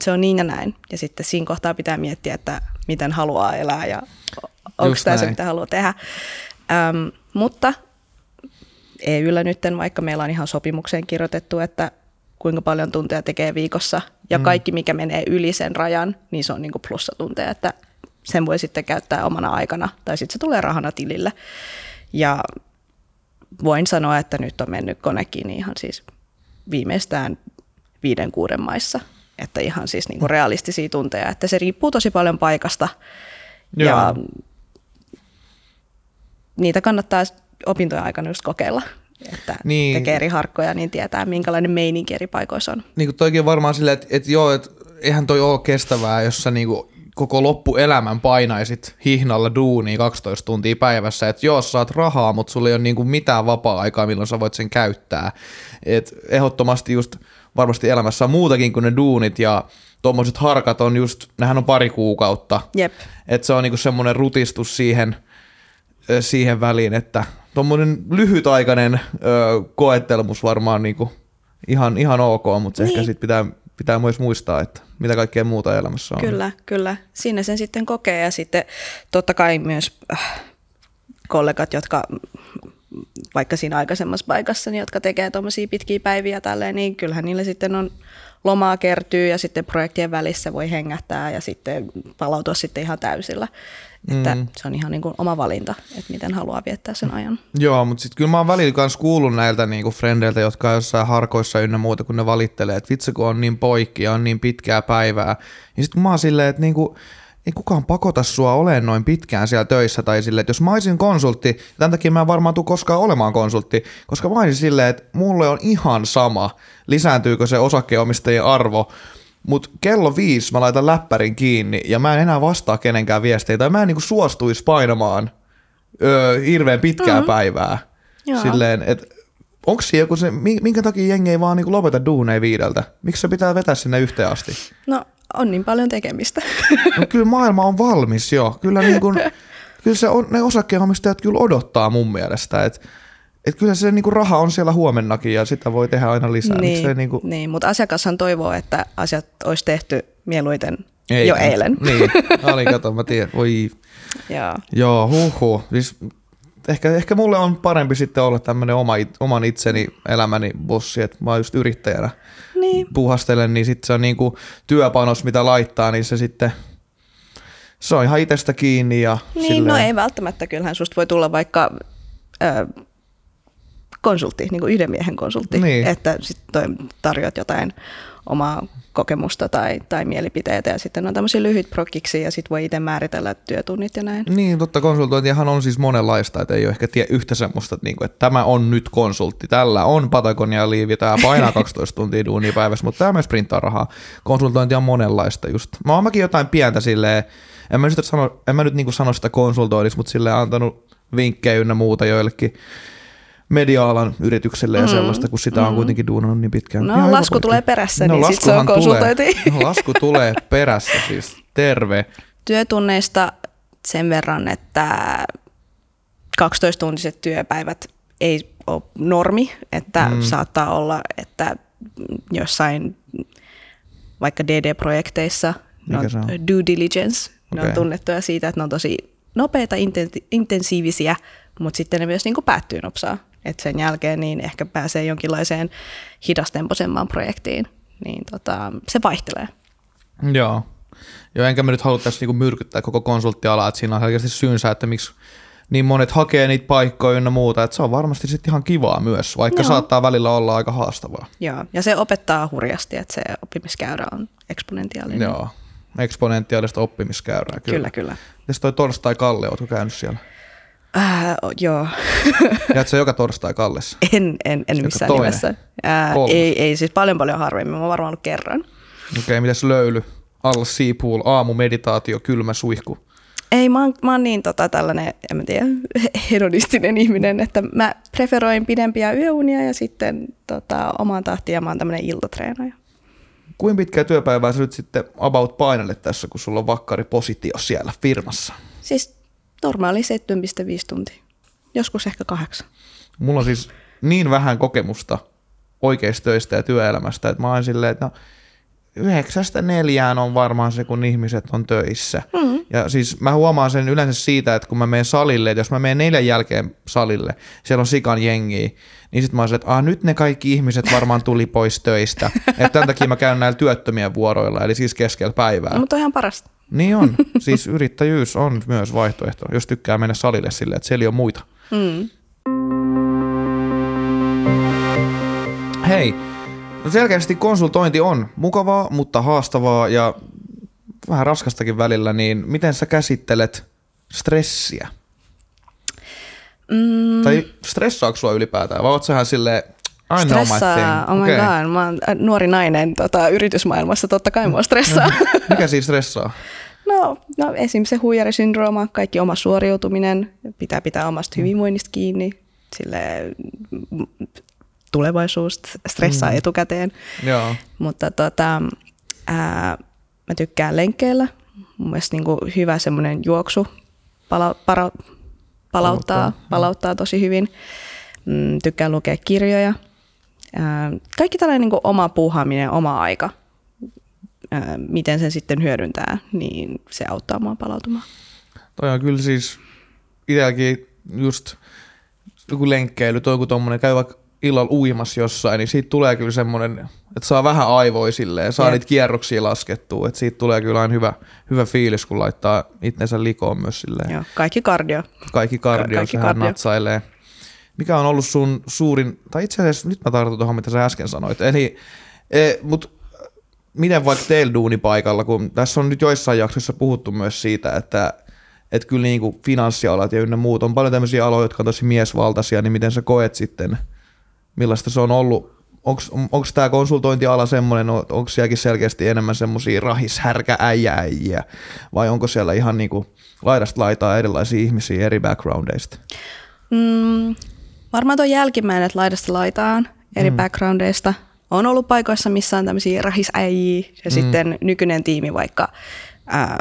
Speaker 3: se on niin ja näin. Ja sitten siinä kohtaa pitää miettiä, että miten haluaa elää ja onko tämä se, mitä haluaa tehdä. Ähm, mutta EYllä nyt, vaikka meillä on ihan sopimukseen kirjoitettu, että kuinka paljon tunteja tekee viikossa, ja mm. kaikki, mikä menee yli sen rajan, niin se on niin kuin plussatunteja, että sen voi sitten käyttää omana aikana, tai sitten se tulee rahana tilille. Ja voin sanoa, että nyt on mennyt konekin ihan siis viimeistään viiden kuuden maissa, että ihan siis niin kuin realistisia tunteja, että se riippuu tosi paljon paikasta,
Speaker 2: Joo.
Speaker 3: ja niitä kannattaa opintojen aikana just kokeilla, että
Speaker 2: Niin.
Speaker 3: tekee eri harkkoja, niin tietää, minkälainen meininki eri paikoissa on.
Speaker 2: niin kuin toikin on varmaan silleen, että, että joo, että eihän toi ole kestävää, jos sä niinku koko loppuelämän painaisit hihnalla duunia 12 tuntia päivässä, että joo, sä saat rahaa, mutta sulla ei ole niinku mitään vapaa-aikaa, milloin sä voit sen käyttää. Et ehdottomasti just varmasti elämässä on muutakin kuin ne duunit ja tuommoiset harkat on just, nehän on pari kuukautta.
Speaker 3: Jep.
Speaker 2: Että se on niinku semmoinen rutistus siihen, siihen väliin, että tuommoinen lyhytaikainen ö, koettelemus varmaan niinku ihan, ihan ok, mutta niin. ehkä sit pitää, pitää myös muistaa, että mitä kaikkea muuta elämässä on.
Speaker 3: Kyllä, kyllä. Siinä sen sitten kokee ja sitten totta kai myös äh, kollegat, jotka vaikka siinä aikaisemmassa paikassa, niin jotka tekee tuommoisia pitkiä päiviä tälleen, niin kyllähän niille sitten on lomaa kertyy ja sitten projektien välissä voi hengähtää ja sitten palautua sitten ihan täysillä. Että
Speaker 2: Mm.
Speaker 3: se on ihan niin kuin oma valinta, että miten haluaa viettää sen ajan.
Speaker 2: Joo, mutta sitten kyllä mä oon välillä kans kuullut näiltä niinku frendeiltä, jotka on jossain harkoissa ynnä muuta, kun ne valittelee, että vitsi kun on niin poikki ja on niin pitkää päivää. Ja sitten mä oon silleen, että niinku, ei kukaan pakota sua olemaan noin pitkään siellä töissä tai silleen, että jos mä olisin konsultti, tämän takia mä en varmaan tule koskaan olemaan konsultti, koska mä olisin silleen, että mulle on ihan sama, lisääntyykö se osakkeenomistajien arvo, mutta kello viisi mä laitan läppärin kiinni ja mä en enää vastaa kenenkään viestejä tai mä en niinku suostuisi painamaan öö, hirveän pitkää mm-hmm. päivää.
Speaker 3: Joo.
Speaker 2: Silleen, että onko joku se, mi- minkä takia jengi ei vaan niinku lopeta duuneja viideltä? Miksi se pitää vetää sinne yhteen asti?
Speaker 3: No, on niin paljon tekemistä. *laughs*
Speaker 2: No kyllä maailma on valmis jo. Kyllä, niin kuin, *laughs* kyllä se on, ne osakkeenomistajat kyllä odottaa mun mielestä, että et kyllä se niin kuin raha on siellä huomennakin ja sitä voi tehdä aina lisää.
Speaker 3: Niin,
Speaker 2: se, niin kuin,
Speaker 3: niin, mutta asiakashan toivoo, että asiat olisi tehty mieluiten jo eilen.
Speaker 2: Niin, *laughs* oli kato, mä tiedän. Voi,
Speaker 3: Joo.
Speaker 2: joo, huhu. Siis ehkä, ehkä mulle on parempi sitten olla tämmöinen oma, oman itseni elämäni bossi, että mä oon just yrittäjänä
Speaker 3: Niin,
Speaker 2: puhastelen, niin sitten se on niinku työpanos, mitä laittaa, niin se sitten, se on ihan itsestä kiinni ja
Speaker 3: niin no ei välttämättä. Kyllähän susta voi tulla vaikka ö, konsultti, niin kuin yhden miehen konsultti,
Speaker 2: Niin.
Speaker 3: että sitten tarjoat jotain omaa kokemusta tai, tai mielipiteitä ja sitten on tämmöisiä lyhyt prokkiksi ja sitten voi itse määritellä työtunnit ja näin.
Speaker 2: Niin, totta konsultointihan on siis monenlaista, että ei ole ehkä tie yhtä semmoista, että, niinku, että tämä on nyt konsultti, tällä on Patagonia liivi, tämä painaa *laughs* 12 tuntia duunia päivässä, mutta tämä myös printtaa rahaa. Konsultointi on monenlaista just. Mä oon mäkin jotain pientä silleen, en mä nyt sano, en mä nyt niinku sano sitä konsultoinniksi, mutta silleen antanut vinkkejä ynnä muuta joillekin media-alan yritykselle ja
Speaker 3: Mm,
Speaker 2: sellaista, kun sitä on
Speaker 3: mm.
Speaker 2: kuitenkin duunannut niin pitkään.
Speaker 3: No,
Speaker 2: Ihan
Speaker 3: lasku tulee perässä,
Speaker 2: No,
Speaker 3: niin sit se on
Speaker 2: laskuhan tulee.
Speaker 3: konsultointi.
Speaker 2: No, lasku tulee perässä, siis terve.
Speaker 3: Työtunneista sen verran, että 12-tuntiset työpäivät ei ole normi, että
Speaker 2: Mm.
Speaker 3: saattaa olla, että jossain vaikka DD-projekteissa ne
Speaker 2: Mikä
Speaker 3: on
Speaker 2: on?
Speaker 3: due diligence, ne
Speaker 2: Okei.
Speaker 3: on tunnettuja siitä, että ne on tosi nopeita, inten- intensiivisiä, mutta sitten ne myös niin kuin päättyy nopsaa. Et sen jälkeen niin ehkä pääsee jonkinlaiseen hidastempoisempaan projektiin, niin tota, se vaihtelee.
Speaker 2: Joo. Joo, enkä mä nyt halua tässä niinku myrkyttää koko konsulttialaa, että siinä on selkeästi syynsä, että miksi niin monet hakee niitä paikkoja ynnä muuta, että se on varmasti sitten ihan kivaa myös, vaikka
Speaker 3: Joo.
Speaker 2: saattaa välillä olla aika haastavaa.
Speaker 3: Joo, ja se opettaa hurjasti, että se oppimiskäyrä on eksponentiaalinen.
Speaker 2: Joo, eksponentiaalista oppimiskäyrää. Kyllä.
Speaker 3: kyllä. kyllä.
Speaker 2: Mites toi torstai Kalle, ootko käynyt siellä?
Speaker 3: Äh, joo, *laughs*
Speaker 2: Käyt sä joka torstai Kallessa?
Speaker 3: en, en, en missään
Speaker 2: toinen?
Speaker 3: nimessä. Äh,
Speaker 2: Kolmas?
Speaker 3: ei, ei, siis paljon paljon harvemmin. Mä oon varmaan ollut kerran.
Speaker 2: Okei, okay, mitäs löyly? Alla Seapool, aamu, meditaatio, kylmä suihku.
Speaker 3: Ei, mä oon, mä oon niin tota, tällainen, en mä tiedä, *laughs* hedonistinen ihminen, että mä preferoin pidempiä yöunia ja sitten tota, omaan tahtiin ja mä oon tämmöinen iltatreenaaja.
Speaker 2: Kuinka pitkää työpäivää sä nyt sitten about painelet tässä, kun sulla on vakkari positio siellä firmassa?
Speaker 3: Siis normaali 7,5 tuntia. Joskus ehkä kahdeksan.
Speaker 2: Mulla on siis niin vähän kokemusta oikeista töistä ja työelämästä, että mä oon silleen, että no, yhdeksästä neljään on varmaan se, kun ihmiset on töissä.
Speaker 3: Mm.
Speaker 2: Ja siis mä huomaan sen yleensä siitä, että kun mä menen salille, että jos mä menen neljän jälkeen salille, siellä on sikan jengiä, niin sitten mä oon että ah, nyt ne kaikki ihmiset varmaan tuli pois töistä. *laughs* että tämän takia mä käyn näillä työttömien vuoroilla, eli siis keskellä päivää.
Speaker 3: No, mutta on ihan parasta.
Speaker 2: Niin on. *laughs* Siis yrittäjyys on myös vaihtoehto, jos tykkää mennä salille silleen, että siellä on muita.
Speaker 3: Mm.
Speaker 2: Hei, no selkeästi konsultointi on mukavaa, mutta haastavaa ja vähän raskastakin välillä, niin miten sä käsittelet stressiä?
Speaker 3: Mm.
Speaker 2: Tai stressaako sua ylipäätään, vai oot sä ihan silleen,
Speaker 3: Stressaa, oh my
Speaker 2: Okei.
Speaker 3: god, mä oon äh, nuori nainen tota, yritysmaailmassa, totta kai mua stressaa.
Speaker 2: Mikä siis stressaa?
Speaker 3: no, no esim. se huijarisyndrooma, kaikki oma suoriutuminen, pitää pitää omasta hyvinvoinnista kiinni, sille mm, tulevaisuus stressaa
Speaker 2: Mm.
Speaker 3: mm. etukäteen.
Speaker 2: Joo.
Speaker 3: Mutta tota, ää, mä tykkään lenkkeillä. Mun mielestä niin hyvä semmoinen juoksu pala, para, palauttaa,
Speaker 2: Palauttaa,
Speaker 3: palauttaa tosi hyvin. Mm, tykkään lukea kirjoja. Kaikki tällainen niin oma puuhaaminen, oma aika, miten sen sitten hyödyntää, niin se auttaa mua palautumaan.
Speaker 2: Toi on kyllä siis itselläkin just joku lenkkeily, toi tommonen käy vaikka illalla uimassa jossain, niin siitä tulee kyllä semmoinen, että saa vähän aivoja silleen, saa
Speaker 3: Jep.
Speaker 2: niitä kierroksia laskettua, että siitä tulee kyllä aina hyvä, hyvä fiilis, kun laittaa itsensä likoon myös silleen.
Speaker 3: Joo, kaikki kardio.
Speaker 2: Kaikki kardio,
Speaker 3: kaikki
Speaker 2: sehän
Speaker 3: kardio.
Speaker 2: natsailee. Mikä on ollut sun suurin, tai itse asiassa nyt mä tartun tuohon, mitä sä äsken sanoit, eli, e, mut miten vaikka teillä duunipaikalla, kun tässä on nyt joissain jaksoissa puhuttu myös siitä, että että kyllä niin kuin finanssialat ja ynnä muut on paljon tämmöisiä aloja, jotka on tosi miesvaltaisia, niin miten sä koet sitten, millaista se on ollut? Onko tämä konsultointiala semmoinen, onko sielläkin selkeästi enemmän semmoisia rahishärkääijääjiä, vai onko siellä ihan niin kuin laidasta laitaa erilaisia ihmisiä eri backgroundeista?
Speaker 3: Mm, varmaan tuo jälkimmäinen, että laidasta laitaan eri mm. backgroundeista. On ollut paikoissa, missä on tämmöisiä rahisäjiä ja mm. sitten nykyinen tiimi vaikka, ää,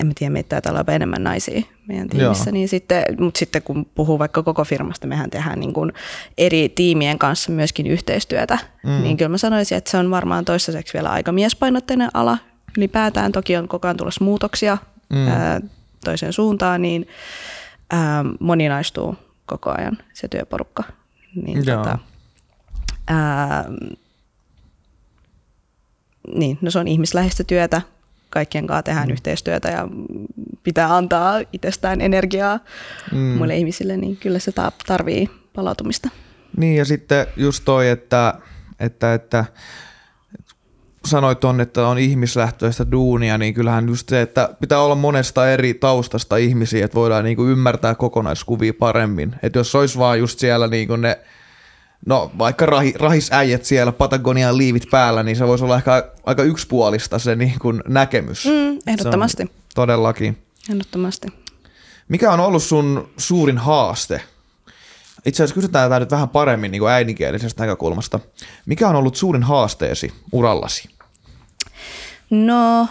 Speaker 3: en mä tiedä, meitä taitaa olla enemmän naisia meidän tiimissä,
Speaker 2: Joo.
Speaker 3: niin sitten, mutta sitten kun puhuu vaikka koko firmasta, mehän tehdään niin kuin eri tiimien kanssa myöskin yhteistyötä, mm. niin kyllä mä sanoisin, että se on varmaan toistaiseksi vielä aika miespainotteinen ala. Ylipäätään toki on koko ajan tulossa muutoksia mm. ää, toiseen suuntaan, niin ää, moninaistuu koko ajan se työporukka. Niin,
Speaker 2: Joo.
Speaker 3: tota, ää, niin, no se on ihmisläheistä työtä, kaikkien kanssa tehdään mm. yhteistyötä ja pitää antaa itsestään energiaa
Speaker 2: Mm.
Speaker 3: muille ihmisille, niin kyllä se ta- tarvii palautumista.
Speaker 2: Niin ja sitten just toi, että, että, että sanoit ton, että on ihmislähtöistä duunia, niin kyllähän just se, että pitää olla monesta eri taustasta ihmisiä, että voidaan niinku ymmärtää kokonaiskuvia paremmin. Että jos olisi vaan just siellä niinku ne, no vaikka rahi, rahisäijät siellä Patagonian liivit päällä, niin se voisi olla ehkä aika yksipuolista se niinku näkemys.
Speaker 3: Mm, ehdottomasti.
Speaker 2: Todellakin.
Speaker 3: Ehdottomasti.
Speaker 2: Mikä on ollut sun suurin haaste? Itse asiassa kysytään tämä nyt vähän paremmin niin kuin äidinkielisestä näkökulmasta. Mikä on ollut suurin haasteesi urallasi?
Speaker 3: No,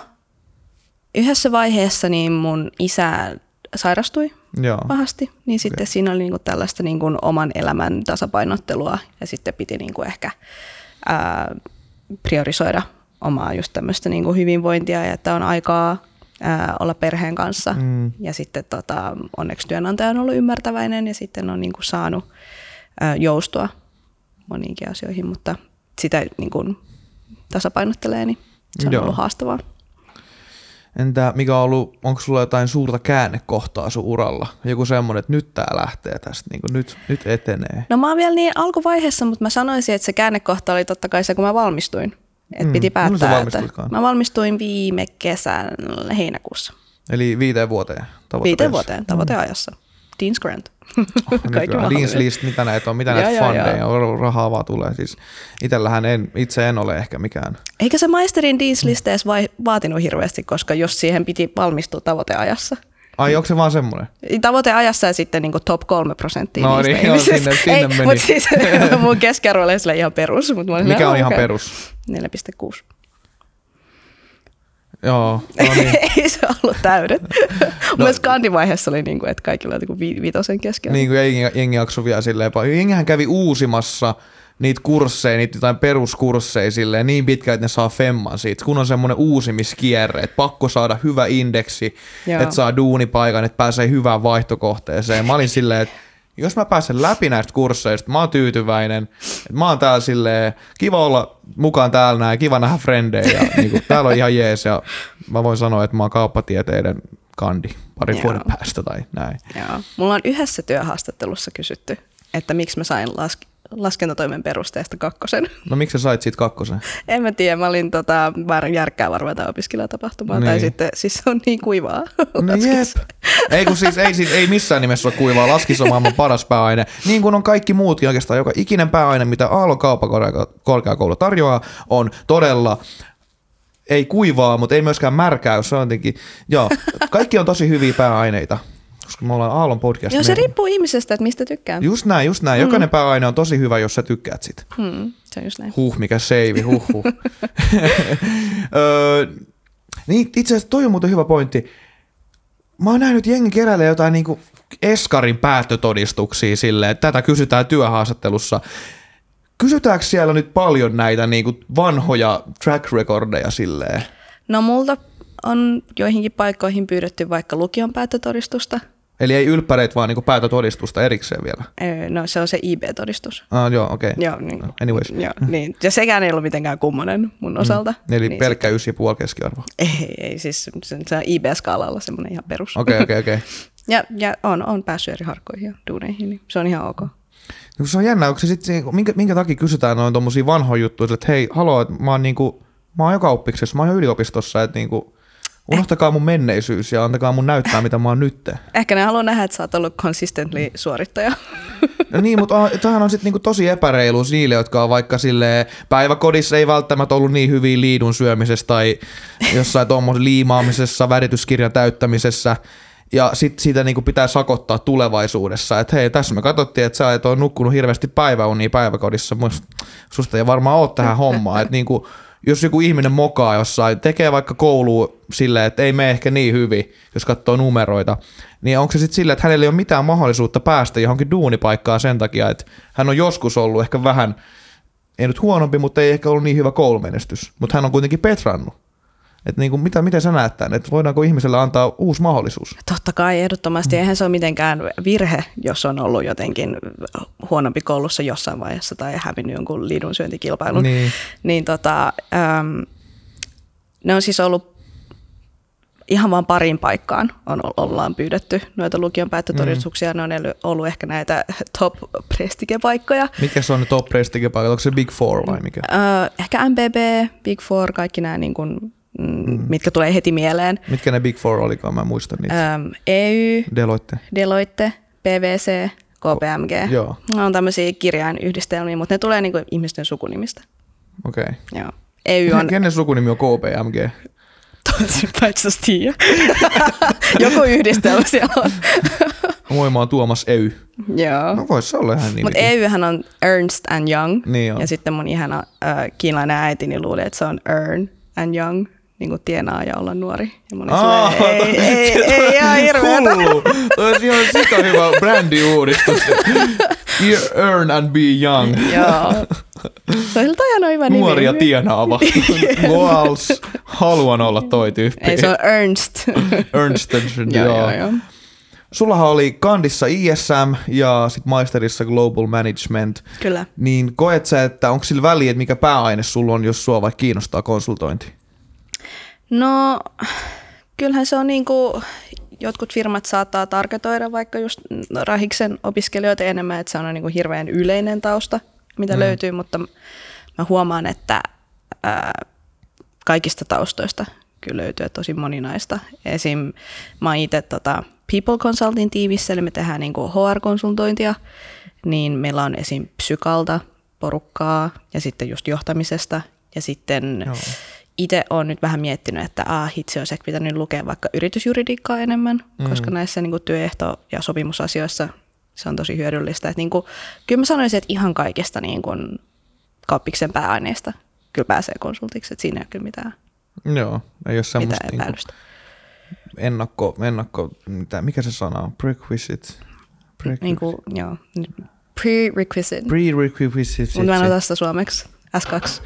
Speaker 3: yhdessä vaiheessa niin mun isä sairastui
Speaker 2: Joo.
Speaker 3: pahasti, niin sitten siinä oli niinku tällaista niinku oman elämän tasapainottelua ja sitten piti niinku ehkä ää, priorisoida omaa just tämmöistä niinku hyvinvointia ja että on aikaa ää, olla perheen kanssa. Mm. Ja sitten tota, onneksi työnantaja on ollut ymmärtäväinen ja sitten on niinku saanut ää, joustua moniinkin asioihin, mutta sitä niinku tasapainottelee, niin se on
Speaker 2: Joo.
Speaker 3: ollut haastavaa.
Speaker 2: Entä mikä on ollut, onko sulla jotain suurta käännekohtaa sun uralla? Joku semmoinen, että nyt tää lähtee tästä, niin kuin nyt, nyt etenee.
Speaker 3: No mä oon vielä niin alkuvaiheessa, mutta mä sanoisin, että se käännekohta oli totta kai se, kun mä valmistuin. Et
Speaker 2: Mm.
Speaker 3: piti päättää, että mä valmistuin viime kesän heinäkuussa.
Speaker 2: Eli viiteen vuoteen tavoite
Speaker 3: Viiteen vuoteen tavoiteajassa. Dean's Grant. *laughs* Kaikki
Speaker 2: Nykyään Dean's. List, mitä näitä on, mitä näitä fundeja rahaa vaan tulee. Siis itsellähän en, itse en ole ehkä mikään.
Speaker 3: Eikä se maisterin Dean's List edes vai, vaatinut hirveästi, koska jos siihen piti valmistua tavoiteajassa.
Speaker 2: Ai, onko se vaan semmoinen?
Speaker 3: Tavoiteajassa ja sitten niin top kolme prosenttia
Speaker 2: No
Speaker 3: niistä
Speaker 2: niin, joo, sinne- sinne
Speaker 3: Ei,
Speaker 2: meni.
Speaker 3: Mutta siis *laughs* mun keskiarvo oli sille ihan perus. Mut
Speaker 2: Mikä on ihan perus?
Speaker 3: 4,6.
Speaker 2: Joo, no *laughs* niin.
Speaker 3: ei se ollut täydet. *laughs* No, Mun skandivaiheessa oli, niin kuin, että kaikilla oli vi- vitosen keskellä.
Speaker 2: niin kuin jengi, jengi jaksoi vielä silleen. Jengihän kävi uusimassa niitä kursseja, niitä jotain peruskursseja silleen niin pitkään, että ne saa femman siitä, kun on semmoinen uusimiskierre, että pakko saada hyvä indeksi,
Speaker 3: Joo.
Speaker 2: että saa duunipaikan, että pääsee hyvään vaihtokohteeseen. Mä olin silleen, että jos mä pääsen läpi näistä kursseista, mä oon tyytyväinen, että mä oon täällä silleen, kiva olla mukaan täällä näin, kiva nähdä frendejä, ja *laughs* niin kuin, täällä on ihan jees, ja mä voin sanoa, että mä oon kauppatieteiden kandi parin
Speaker 3: Joo.
Speaker 2: vuoden päästä tai näin.
Speaker 3: Joo. Mulla on yhdessä työhaastattelussa kysytty, että miksi mä sain lask- laskentatoimen perusteesta kakkosen. *laughs*
Speaker 2: No miksi sä sait siitä kakkosen?
Speaker 3: en mä tiedä, mä olin tota, järkkää varmaan tai opiskelijatapahtumaan, tai
Speaker 2: Niin.
Speaker 3: sitten siis se on niin kuivaa. *laughs*
Speaker 2: No jep. Ei, kun siis, ei, siis, ei missään nimessä ole kuivaa. Laskis on maailman paras pääaine. Niin kuin on kaikki muutkin oikeastaan. Joka ikinen pääaine, mitä Aallon kauppakorkeakoulu tarjoaa, on todella ei kuivaa, mutta ei myöskään märkää, jos se on jotenkin, joo, kaikki on tosi hyviä pääaineita, koska me ollaan Aallon podcast.
Speaker 3: Joo, se riippuu ihmisestä, että mistä tykkää.
Speaker 2: Just näin, just näin. Jokainen pääaine on tosi hyvä, jos sä tykkäät sitä.
Speaker 3: Hmm, se on just näin.
Speaker 2: Huh, mikä seivi, huh, huh. *laughs* öö, niin, itse asiassa toi on muuten hyvä pointti. Mä oon nähnyt jengi keräilee jotain niinku Eskarin päättötodistuksia silleen, että tätä kysytään työhaastattelussa. Kysytäänkö siellä nyt paljon näitä niinku vanhoja track recordeja silleen?
Speaker 3: No multa on joihinkin paikkoihin pyydetty vaikka lukion päättötodistusta.
Speaker 2: Eli ei ylppäreitä, vaan niinku päätötodistusta erikseen vielä.
Speaker 3: Öö, No se on se IB-todistus.
Speaker 2: Ah, joo, okei. Okay.
Speaker 3: Joo, niin.
Speaker 2: Anyways.
Speaker 3: Joo, niin. Ja sekään ei ollut mitenkään kummonen mun osalta.
Speaker 2: Eli
Speaker 3: niin
Speaker 2: pelkkä ysi ja puoli keskiarvo.
Speaker 3: Ei, ei siis se, se on IB-skaalalla semmoinen ihan perus.
Speaker 2: Okei, okei, okei. *laughs*
Speaker 3: Ja, ja on, on päässyt eri harkkoihin ja duuneihin, niin se on ihan ok.
Speaker 2: No se on jännä, onko se sit, minkä, minkä takia kysytään noin tommosia vanhoja juttuja, että hei, haloo, että mä oon niinku, mä oon joka oppiksessa, mä oon jo yliopistossa, että niinku, unohtakaa mun menneisyys ja antakaa mun näyttää, mitä mä oon nyt.
Speaker 3: Ehkä ne haluaa nähdä, että sä oot ollut consistently suorittaja.
Speaker 2: No niin, mutta tämähän on sitten niinku tosi epäreilu niille, jotka on vaikka sille päiväkodissa ei välttämättä ollut niin hyviä liidun syömisessä tai jossain tuommoisessa liimaamisessa, värityskirjan täyttämisessä. Ja sitten siitä niinku pitää sakottaa tulevaisuudessa, että hei, tässä me katsottiin, että sä et ole nukkunut hirveästi päiväunia päiväkodissa, Must- susta ei varmaan ole tähän hommaan, että niinku, jos joku ihminen mokaa jossain, tekee vaikka koulua silleen, että ei mene ehkä niin hyvin, jos katsoo numeroita, niin onko se sitten silleen, että hänellä ei ole mitään mahdollisuutta päästä johonkin duunipaikkaan sen takia, että hän on joskus ollut ehkä vähän, ei nyt huonompi, mutta ei ehkä ollut niin hyvä koulumenestys, mutta hän on kuitenkin petrannut. Että niinku, mitä, miten sä näet tämän, että voidaanko ihmiselle antaa uusi mahdollisuus?
Speaker 3: Totta kai, ehdottomasti. Eihän se ole mitenkään virhe, jos on ollut jotenkin huonompi koulussa jossain vaiheessa tai hävinnyt jonkun liidun syöntikilpailun.
Speaker 2: Niin.
Speaker 3: niin tota, äm, ne on siis ollut ihan vain parin paikkaan on, ollaan pyydetty noita lukion päättötodistuksia. Mm. Ne on ollut ehkä näitä top prestikepaikkoja.
Speaker 2: Mikä se on ne top prestige onko se Big Four vai mikä?
Speaker 3: Ö, ehkä MBB, Big Four, kaikki nämä, niin kuin, mm. mitkä tulee heti mieleen.
Speaker 2: Mitkä ne Big Four olikaan, mä en muista niitä.
Speaker 3: Öm, EU,
Speaker 2: Deloitte.
Speaker 3: Deloitte, PVC, KPMG.
Speaker 2: Joo.
Speaker 3: Ne on tämmöisiä kirjainyhdistelmiä, mutta ne tulee niin kuin ihmisten sukunimistä.
Speaker 2: Okei. Okay.
Speaker 3: Joo. EU on,
Speaker 2: Kenen sukunimi on KPMG?
Speaker 3: Mä itse asiassa tiedä. *laughs* Joku yhdistelmä siellä on.
Speaker 2: Moi, mä oon Tuomas Ey.
Speaker 3: Joo.
Speaker 2: No vois se olla ihan nimikin.
Speaker 3: Mutta Eyhän on Ernst and Young.
Speaker 2: Niin on.
Speaker 3: Ja sitten mun ihana äh, kiinalainen äitini luuli, että se on Earn and Young, niin kuin tienaa ja olla nuori. Ja mä olin
Speaker 2: Aa,
Speaker 3: silleen, ei, *laughs* ei, ei, *laughs* ei ihan *laughs* hirveetä.
Speaker 2: Hullu. Toi olisi ihan sika hyvä brändiuudistus. Earn and be young.
Speaker 3: Joo. Toi on hyvä nimi.
Speaker 2: Nuori ja tienaava. Walls. Haluan olla toi tyyppi.
Speaker 3: Ei, se on Ernst.
Speaker 2: Ernst
Speaker 3: joo,
Speaker 2: joo.
Speaker 3: joo, joo.
Speaker 2: Sullahan oli kandissa ISM ja sit maisterissa Global Management.
Speaker 3: Kyllä.
Speaker 2: Niin koet sä, että onko sillä väliä, että mikä pääaine sulla on, jos sua vaikka kiinnostaa konsultointi?
Speaker 3: No, kyllähän se on niin kuin, jotkut firmat saattaa targetoida vaikka just rahiksen opiskelijoita enemmän, että se on niin kuin hirveän yleinen tausta, mitä mm. löytyy, mutta mä huomaan, että ää, kaikista taustoista kyllä löytyy tosi moninaista. Esim. mä oon itse tota, People Consulting tiimissä, eli me tehdään niin kuin HR-konsultointia, niin meillä on esim. psykalta porukkaa ja sitten just johtamisesta ja sitten Joo itse olen nyt vähän miettinyt, että ah, hitsi olisi ehkä pitänyt lukea vaikka yritysjuridiikkaa enemmän, mm. koska näissä niin kuin työehto- ja sopimusasioissa se on tosi hyödyllistä. Että niin kuin, kyllä mä sanoisin, että ihan kaikesta niin kuin kauppiksen pääaineista kyllä pääsee konsultiksi, että siinä ei ole kyllä mitään,
Speaker 2: Joo, ei ole semmoista
Speaker 3: mitään
Speaker 2: niin kuin ennakko, ennakko mitä, mikä se sana on? Prerequisite?
Speaker 3: Prerequisite. Niin kuin, joo, prerequisite.
Speaker 2: Prerequisite.
Speaker 3: Mutta mä en ota sitä suomeksi. S2.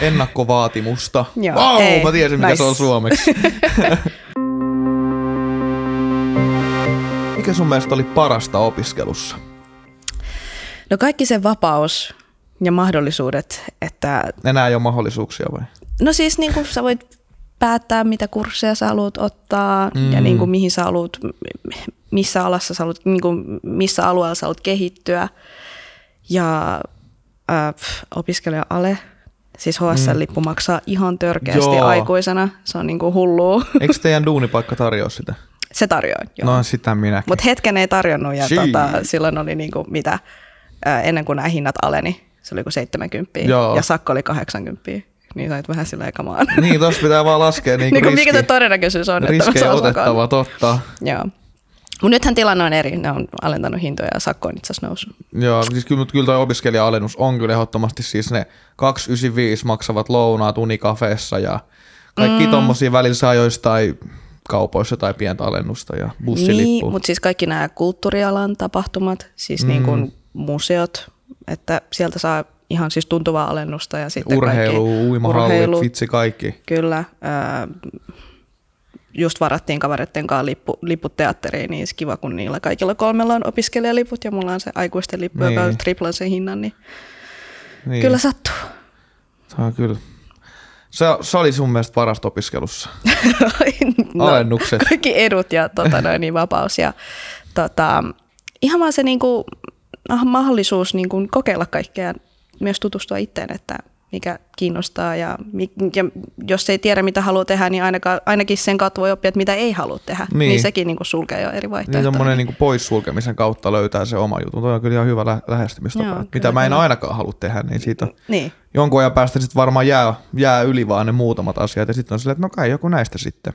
Speaker 2: Ennakkovaatimusta.
Speaker 3: Joo,
Speaker 2: wow,
Speaker 3: ei,
Speaker 2: mä tiesin, mikä
Speaker 3: nice.
Speaker 2: se on suomeksi. *laughs* mikä sun mielestä oli parasta opiskelussa?
Speaker 3: No kaikki se vapaus ja mahdollisuudet, että...
Speaker 2: Enää ei ole mahdollisuuksia vai?
Speaker 3: No siis niin kuin sä voit päättää, mitä kursseja sä haluat ottaa mm. ja niin kuin mihin sä haluat, missä alassa sä haluat, niin kuin missä alueella sä haluat kehittyä. Ja äh, opiskelija-ale, siis HSL-lippu maksaa ihan törkeästi
Speaker 2: Joo.
Speaker 3: aikuisena. Se on niinku hullua.
Speaker 2: Eikö teidän *laughs* duunipaikka tarjoa sitä?
Speaker 3: Se tarjoaa, joo.
Speaker 2: No sitä minäkin.
Speaker 3: Mutta hetken ei tarjonnut ja tota, silloin oli niinku mitä, äh, ennen kuin nämä hinnat aleni, se oli kuin 70
Speaker 2: Joo.
Speaker 3: ja sakko oli 80. Niin sait vähän silleen kamaan.
Speaker 2: Niin, tossa pitää vaan laskea niin
Speaker 3: niin kuin
Speaker 2: riski,
Speaker 3: mikä se todennäköisyys on,
Speaker 2: riskejä otettava, totta.
Speaker 3: Joo. Mutta nythän tilanne on eri. Ne on alentanut hintoja ja sakko on itse asiassa noussut.
Speaker 2: Joo, siis kyllä, mutta kyllä toi opiskelija-alennus on kyllä ehdottomasti siis ne 295 maksavat lounaat unikafeessa ja kaikki mm. tommosia välillä saa joistain kaupoissa tai pientä alennusta ja bussilippu.
Speaker 3: Niin, mutta siis kaikki nämä kulttuurialan tapahtumat, siis mm. niin kuin museot, että sieltä saa ihan siis tuntuvaa alennusta. Ja sitten
Speaker 2: Urheilu,
Speaker 3: kaikki,
Speaker 2: uimahallit,
Speaker 3: urheilu,
Speaker 2: vitsi kaikki.
Speaker 3: Kyllä. Ää, just varattiin kavereiden kanssa lippu, lipput teatteriin, niin kiva, kun niillä kaikilla kolmella on opiskelijaliput ja mulla on se aikuisten lippu, niin. joka on triplan sen hinnan, niin,
Speaker 2: Niin.
Speaker 3: kyllä sattuu.
Speaker 2: Se on kyllä. Se, se oli sun mielestä parasta opiskelussa. *laughs*
Speaker 3: no,
Speaker 2: Alennukset.
Speaker 3: Kaikki edut ja tota, *laughs* noin, niin vapaus ja tota, ihan vaan se niinku, ah, mahdollisuus niinku, kokeilla kaikkea ja myös tutustua itteen, että mikä kiinnostaa ja, ja jos ei tiedä mitä haluaa tehdä, niin ainakaan, ainakin sen kautta voi oppia, että mitä ei halua tehdä. Niin,
Speaker 2: Niin.
Speaker 3: niin sekin niinku sulkee jo eri
Speaker 2: Niin
Speaker 3: vaihtoehtoja.
Speaker 2: semmoinen niin poissulkemisen kautta löytää se oma juttu. Toi on kyllä ihan hyvä lä- lähestymistapa.
Speaker 3: Joo, kyllä,
Speaker 2: mitä mä en
Speaker 3: kyllä.
Speaker 2: ainakaan halua tehdä, niin siitä
Speaker 3: Niin,
Speaker 2: jonkun ajan päästä sitten varmaan jää, jää yli vaan ne muutamat asiat. Ja sitten on silleen, että no kai joku näistä sitten.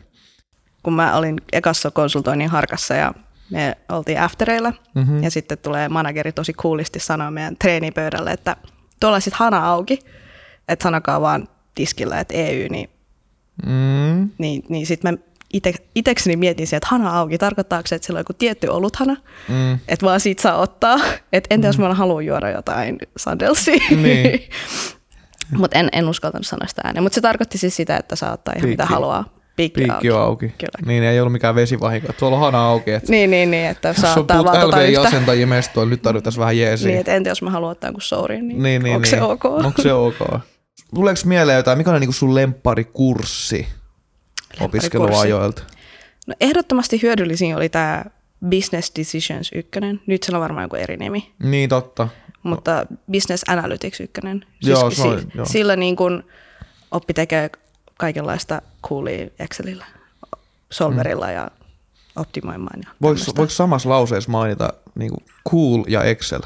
Speaker 3: kun mä olin ekassa konsultoinnin harkassa ja me oltiin aftereilla
Speaker 2: Mhm.
Speaker 3: ja sitten tulee manageri tosi coolisti sanoa meidän treenipöydälle, että tuolla sitten hana auki, että sanokaa vaan tiskillä, että EU, niin,
Speaker 2: Mm.
Speaker 3: niin, niin sitten mä ite, itekseni mietin sieltä, että hana auki, tarkoittaako se, että sillä on joku tietty oluthana,
Speaker 2: Mm.
Speaker 3: että vaan siitä saa ottaa, että entä jos mä haluan juoda jotain sandelsia.
Speaker 2: Niin. *laughs*
Speaker 3: Mutta en, en uskaltanut sanoa sitä ääneen, mutta se tarkoitti siis sitä, että saa ottaa ihan mitä
Speaker 2: Piikki.
Speaker 3: haluaa. Piikki,
Speaker 2: Piikki on auki.
Speaker 3: Kyllä.
Speaker 2: Niin ei ollut mikään vesivahinko. Tuolla on hana auki. Että
Speaker 3: Niin, niin, niin, että
Speaker 2: jos on
Speaker 3: saattaa
Speaker 2: puhut
Speaker 3: vaan tota yhtä.
Speaker 2: LV-asentajia mestoilla, nyt tarvitaan vähän jeesiä.
Speaker 3: Niin, että entä jos mä haluan ottaa jonkun sourin, niin,
Speaker 2: niin, niin,
Speaker 3: onko
Speaker 2: niin.
Speaker 3: se ok?
Speaker 2: Onko se ok? Tuleeko mieleen jotain, mikä on niinku sun lempparikurssi opiskeluajoilta?
Speaker 3: No ehdottomasti hyödyllisin oli tämä Business Decisions 1. Nyt sillä on varmaan joku eri nimi,
Speaker 2: Niin totta.
Speaker 3: mutta Business Analytics 1.
Speaker 2: Joo, se on- joo.
Speaker 3: Sillä niin kun oppi tekee kaikenlaista coolia Excelillä, Solverilla mm. ja optimoimaan. Ja
Speaker 2: Voiko, voiko samassa lauseessa mainita niinku cool ja Excel?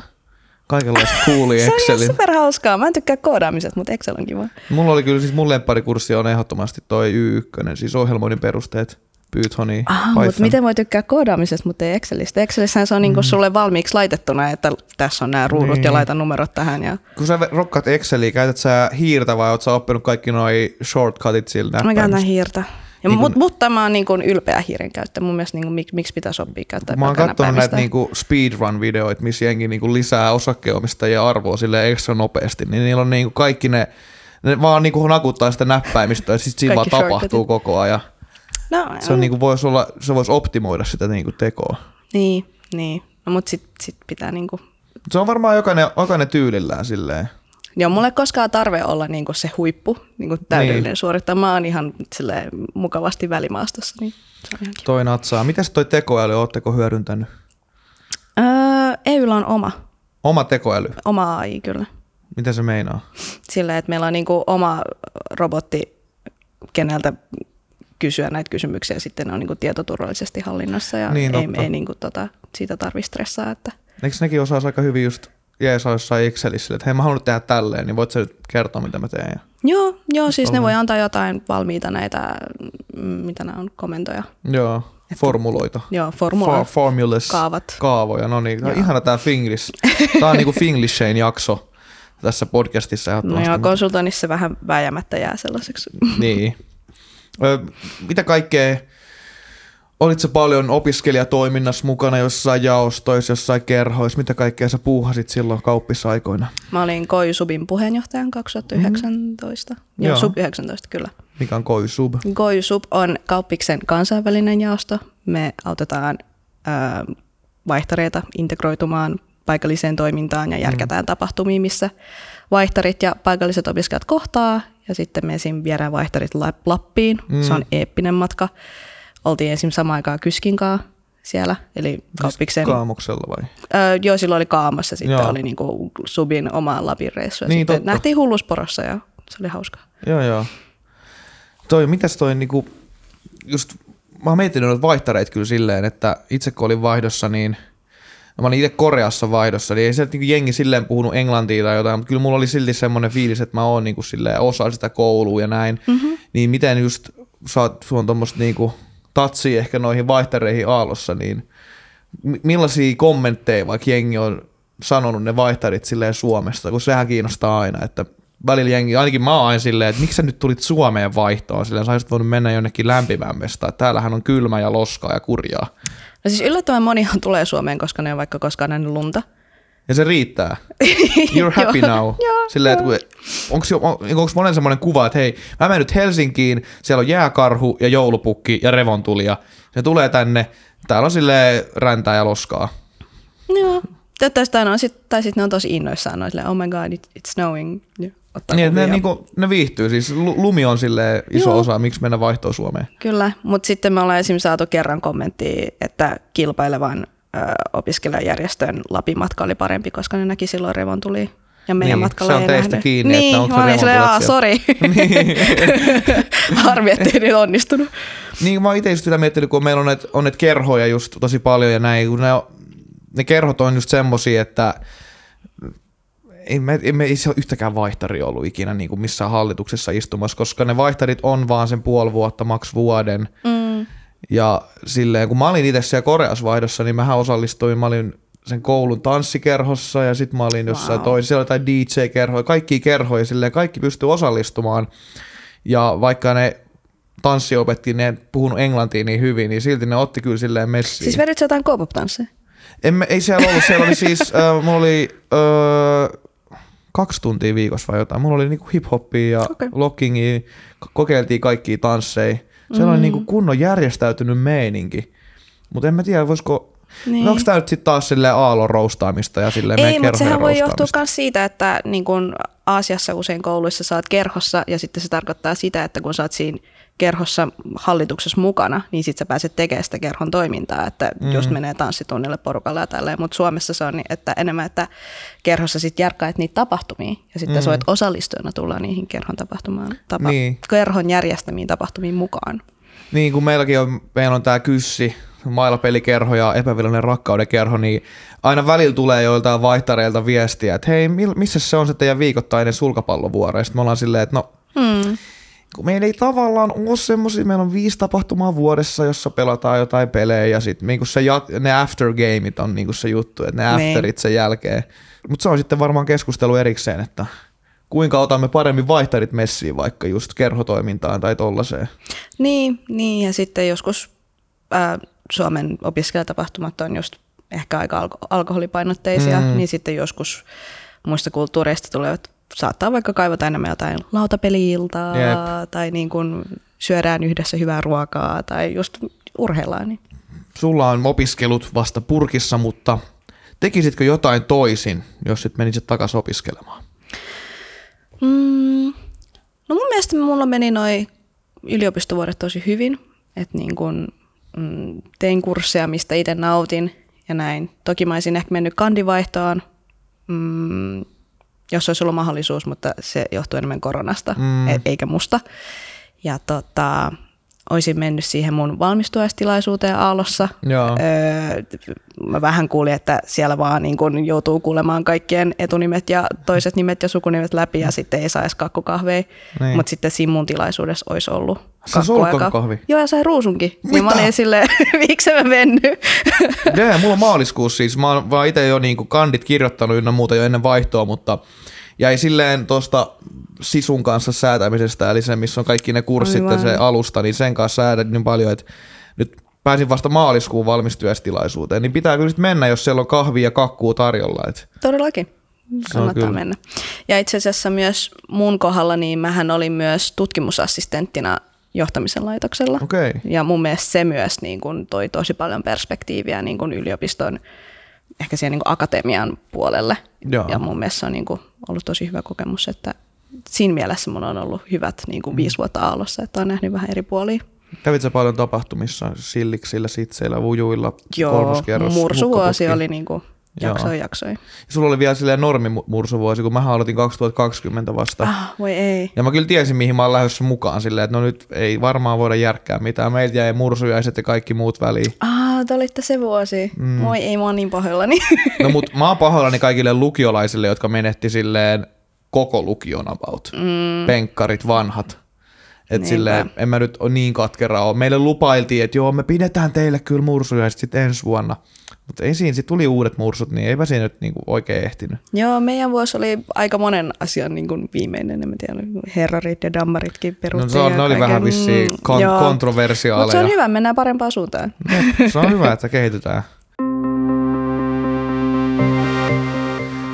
Speaker 2: Kaikenlaista kuuli *laughs*
Speaker 3: Se on ihan
Speaker 2: Excelin.
Speaker 3: superhauskaa. Mä en tykkää koodaamisesta, mutta Excel on kiva.
Speaker 2: Mulla oli kyllä siis mun lempparikurssi on ehdottomasti toi Y1, siis ohjelmoinnin perusteet, Pythoni,
Speaker 3: Aha, mutta miten voi tykkää koodaamisesta, mutta ei Excelistä? Excelissä se on niinku sulle valmiiksi laitettuna, että tässä on nämä ruudut
Speaker 2: Niin.
Speaker 3: ja laita numerot tähän. Ja...
Speaker 2: Kun sä rokkaat Exceliä, käytät sä hiirtä vai oot sä oppinut kaikki noi shortcutit sillä
Speaker 3: Mä käytän hiirtä. Ja
Speaker 2: Niin
Speaker 3: mut,
Speaker 2: kun-
Speaker 3: mutta mä oon niin kuin ylpeä hiiren käyttäjä. Mun mielestä niin kuin, mik, miksi pitäisi oppia käyttää
Speaker 2: Mä oon katsonut näitä
Speaker 3: näppäimistä.
Speaker 2: niinku speedrun-videoita, missä jengi niinku lisää osakkeenomistajien arvoa sille ekstra nopeasti, niin niillä on niinku kaikki ne, ne vaan niinku nakuttaa sitä näppäimistöä ja sit siinä vaan tapahtuu koko ajan.
Speaker 3: No,
Speaker 2: Se, on niinku vois olla, se voisi optimoida sitä niinku tekoa.
Speaker 3: Niin, niin. No, mutta sit, sit pitää niinku...
Speaker 2: Se on varmaan jokainen, jokainen tyylillään silleen.
Speaker 3: Joo, mulla ei koskaan tarve olla niinku se huippu, niinku täydellinen
Speaker 2: Niin.
Speaker 3: oon ihan silleen, mukavasti välimaastossa, niin se on.
Speaker 2: Toi natsaa. Mitäs toi tekoäly, ootteko hyödyntänyt?
Speaker 3: Öö, EYllä on oma,
Speaker 2: Oma tekoäly,
Speaker 3: oma AI kyllä.
Speaker 2: mitä se meinaa?
Speaker 3: Silleen, että meillä on niinku oma robotti, keneltä kysyä näitä kysymyksiä ja sitten ne on niinku tietoturvallisesti hallinnassa ja
Speaker 2: Niin,
Speaker 3: ei,
Speaker 2: totta.
Speaker 3: ei niinku tota, siitä tarvitse stressaa. Että...
Speaker 2: Eikö nekin osaa aika hyvin just jeesaa jossain Excelissä, että hei mä haluan tehdä tälleen, niin voit sä nyt kertoa mitä mä teen?
Speaker 3: Joo, joo, siis ne voi antaa jotain valmiita näitä, mm, mitä nämä on, komentoja.
Speaker 2: Joo, formuloita.
Speaker 3: Joo, formula.
Speaker 2: For, formulas.
Speaker 3: Kaavat.
Speaker 2: Kaavoja, no niin. On
Speaker 3: Joo.
Speaker 2: ihana tää Finglish. *laughs* Tää on niinku Finglishain jakso tässä podcastissa
Speaker 3: No joo, konsultoinnissa vähän vääjäämättä jää sellaiseksi.
Speaker 2: Niin. Ö, mitä kaikkea, olitko paljon opiskelijatoiminnassa mukana jossain jaostoissa, jossain kerhoissa, mitä kaikkea sä puuhasit silloin kauppisaikoina?
Speaker 3: Mä olin Koijusubin puheenjohtajan 2019. Mm. Joo,
Speaker 2: Joo.
Speaker 3: Sub 19 kyllä.
Speaker 2: Mikä on Koisub?
Speaker 3: Koijusub on kauppiksen kansainvälinen jaosto. Me autetaan ö, vaihtareita integroitumaan paikalliseen toimintaan ja järkätään mm. tapahtumia, missä vaihtarit ja paikalliset opiskelijat kohtaa. Ja sitten me esim. viedään vaihtarit Lap- Lappiin. Mm. Se on eeppinen matka. Oltiin esim. samaan aikaan Kyskinkaa siellä, eli kauppiksen...
Speaker 2: Kaamoksella vai?
Speaker 3: Öö, joo, silloin oli Kaamassa, sitten
Speaker 2: Joo.
Speaker 3: oli niinku Subin oma Lapin reissu.
Speaker 2: Niin,
Speaker 3: sitten
Speaker 2: totta.
Speaker 3: nähtiin Hullusporossa ja se oli hauskaa.
Speaker 2: Joo, joo. Toi, mitäs toi niinku, just, mä oon miettinyt noita vaihtareita kyllä silleen, että itse kun olin vaihdossa, niin no mä olin itse Koreassa vaihdossa, niin ei sieltä niinku jengi silleen puhunut englantia tai jotain, mutta kyllä mulla oli silti semmoinen fiilis, että mä oon niinku silleen osa sitä koulua ja näin. Mm-hmm. Niin miten just, saat, sulla on tommoista niinku tatsia ehkä noihin vaihtareihin Aallossa, niin mi- millaisia kommentteja vaikka jengi on sanonut ne vaihtarit silleen Suomesta, kun sehän kiinnostaa aina, että välillä jengi, ainakin mä oon silleen, että miksi sä nyt tulit Suomeen vaihtoon, silleen sä olisit voinut mennä jonnekin lämpimämmästä, että täällähän on kylmä ja loskaa ja kurjaa.
Speaker 3: No siis yllättävän monihan tulee Suomeen, koska ne on vaikka koskaan nähnyt lunta.
Speaker 2: Ja se riittää. You're *laughs* happy now. Silleen, että onko, onko monen semmoinen kuva, että hei, mä menen nyt Helsinkiin, siellä on jääkarhu ja joulupukki ja revontulija. Se tulee tänne, täällä on silleen räntää ja loskaa.
Speaker 3: Joo. Toivottavasti on sit, tai sitten ne on tosi innoissaan, on silleen, oh my god, it, it's snowing. Ja ottaa
Speaker 2: Niin, ne, niinku, ne viihtyy, siis lu- lumi on sille iso
Speaker 3: Joo.
Speaker 2: osa, miksi mennä vaihtoon Suomeen.
Speaker 3: Kyllä, mutta sitten me ollaan esimerkiksi saatu kerran kommenttia, että kilpailevan opiskelijajärjestön Lapin matka oli parempi, koska ne näki silloin revontuli ja meidän
Speaker 2: Niin,
Speaker 3: matkalla
Speaker 2: se on
Speaker 3: ei
Speaker 2: teistä
Speaker 3: nähnyt.
Speaker 2: kiinni,
Speaker 3: niin,
Speaker 2: että onko
Speaker 3: mä
Speaker 2: se
Speaker 3: olin sori. *laughs* Harmi, ettei nyt onnistunut.
Speaker 2: Niin mä oon itse just sitä miettinyt, kun meillä on näitä, on näitä kerhoja just tosi paljon ja näin, kun ne, ne kerhot on just semmosia, että ei me, ei me ei se ole yhtäkään vaihtaria ollut ikinä niin kuin missään hallituksessa istumassa, koska ne vaihtarit on vaan sen puoli vuotta, maks vuoden.
Speaker 3: Mm.
Speaker 2: Ja silleen, kun mä olin itse siellä Koreassa vaihdossa, niin mähän osallistuin, mä olin sen koulun tanssikerhossa ja sitten mä olin jossain
Speaker 3: Wow.
Speaker 2: toisessa, siellä oli jotain DJ-kerhoja, kaikki kerhoja, silleen kaikki pystyy osallistumaan. Ja vaikka ne tanssiopetti, ne puhunut englantia niin hyvin, niin silti ne otti kyllä silleen messiin.
Speaker 3: Siis vedit jotain K-pop-tansseja?
Speaker 2: Emme, ei siellä ollut, siellä oli siis, *laughs* äh, mulla oli äh, kaksi tuntia viikossa vai jotain. Mulla oli niinku hip-hoppia ja okay. lockingia, ko- kokeiltiin kaikkia tansseja. Siellä mm. oli niinku kunnon järjestäytynyt meininki. Mutta en mä tiedä, voisiko, niin.
Speaker 3: Niin.
Speaker 2: onko tämä nyt sitten taas silleen aallon roustaamista ja silleen
Speaker 3: Ei, mutta sehän voi johtua myös siitä, että niin kun Aasiassa usein kouluissa saat kerhossa ja sitten se tarkoittaa sitä, että kun sä oot siinä kerhossa hallituksessa mukana, niin sitten sä pääset tekemään sitä kerhon toimintaa, että mm. just menee tanssitunnille porukalla ja tälleen, mutta Suomessa se on niin, että enemmän, että kerhossa sitten järkkäät niitä tapahtumia ja sitten mm. sä voit osallistujana tulla niihin kerhon tapahtumaan, tapa,
Speaker 2: Niin.
Speaker 3: kerhon järjestämiin tapahtumiin mukaan.
Speaker 2: Niin kuin meilläkin on, meillä on tämä Kyssi, mailapelikerho ja epävirallinen rakkauden kerho, niin aina välillä tulee joiltain vaihtareilta viestiä, että hei, missä se on se teidän viikoittainen sulkapallovuoro? Ja sitten me ollaan silleen, että no, hmm. Kun meillä ei tavallaan ole semmoisia, meillä on viisi tapahtumaa vuodessa, jossa pelataan jotain pelejä ja sitten niin se, ne aftergameit on niin se juttu, että ne niin. afterit sen jälkeen. Mutta se on sitten varmaan keskustelu erikseen, että kuinka otamme paremmin vaihtarit messiin vaikka just kerhotoimintaan tai tollaiseen.
Speaker 3: Niin, niin ja sitten joskus ää, Suomen opiskelijatapahtumat on just ehkä aika alko- alkoholipainotteisia, mm. niin sitten joskus muista kulttuureista tulevat, saattaa vaikka kaivata enemmän jotain lautapeliiltaa yep. tai niin kuin syödään yhdessä hyvää ruokaa tai just urheillaan. Niin.
Speaker 2: Sulla on opiskelut vasta purkissa, mutta tekisitkö jotain toisin, jos sit menisit takaisin opiskelemaan?
Speaker 3: Mm, no mun mielestä mulla meni noin yliopistovuodet tosi hyvin, että niin kun, mm, tein kursseja, mistä itse nautin ja näin. Toki mä olisin ehkä mennyt kandivaihtoon, mm, jos olisi ollut mahdollisuus, mutta se johtuu enemmän koronasta, mm. E- eikä musta. Ja tota, olisin mennyt siihen mun valmistuaistilaisuuteen Aallossa. Joo. Öö, mä vähän kuulin, että siellä vaan niin kun joutuu kuulemaan kaikkien etunimet ja toiset nimet ja sukunimet läpi ja sitten ei saisi kakkukahveja. Niin. Mutta sitten siinä mun tilaisuudessa olisi ollut
Speaker 2: kakkuaika.
Speaker 3: Joo, ja sai ruusunkin. Mitä? Ja mä olin silleen, *laughs* miksi mä mennyt?
Speaker 2: Jee, mulla on maaliskuussa siis. Mä oon vaan itse jo niin kandit kirjoittanut ynnä muuta jo ennen vaihtoa, mutta jäi silleen tuosta sisun kanssa säätämisestä, eli se, missä on kaikki ne kurssit Aivan. ja se alusta, niin sen kanssa säädät niin paljon, että nyt pääsin vasta maaliskuun valmistyöstilaisuuteen, niin pitää kyllä mennä, jos siellä on kahvia ja kakkuu tarjolla. Et.
Speaker 3: Todellakin. Kannattaa mennä. Ja itse asiassa myös mun kohdalla, niin mähän olin myös tutkimusassistenttina johtamisen laitoksella.
Speaker 2: Okay.
Speaker 3: Ja mun mielestä se myös niin kun toi tosi paljon perspektiiviä niin kun yliopiston ehkä siihen niin akatemian puolelle. Joo. Ja mun mielestä se on niin kuin ollut tosi hyvä kokemus, että siinä mielessä mun on ollut hyvät niin kuin viisi vuotta aallossa, että on nähnyt vähän eri puolia.
Speaker 2: Kävit sä paljon tapahtumissa, silliksillä, sitseillä, vujuilla,
Speaker 3: Joo, mursuvuosi oli niin kuin Jaksoi, jaksoi. Ja
Speaker 2: sulla oli vielä silleen mursuvuosi, kun mä aloitin 2020 vasta.
Speaker 3: Ah, voi ei.
Speaker 2: Ja mä kyllä tiesin, mihin mä oon lähdössä mukaan silleen, että no nyt ei varmaan voida järkkää mitään. Meiltä jäi mursujaiset ja kaikki muut väliin.
Speaker 3: Ah, te olitte se vuosi. Mm. Moi, ei mä oon niin pahoillani.
Speaker 2: no mut mä oon pahoillani kaikille lukiolaisille, jotka menetti silleen koko lukion about. Mm. Penkkarit, vanhat. Että silleen, en mä nyt ole niin katkera ole. Meille lupailtiin, että joo, me pidetään teille kyllä mursujaiset sitten ensi vuonna. Mutta ei siinä, tuli uudet mursut, niin eipä siinä nyt niinku oikein ehtinyt.
Speaker 3: Joo, meidän vuosi oli aika monen asian niinku viimeinen, en tiedä, herrarit ja dammaritkin peruttiin.
Speaker 2: No se on, oli vähän vissiin kon- kontroversiaaleja.
Speaker 3: Mutta se on hyvä, mennään parempaan suuntaan.
Speaker 2: No, se on hyvä, että kehitytään. *laughs*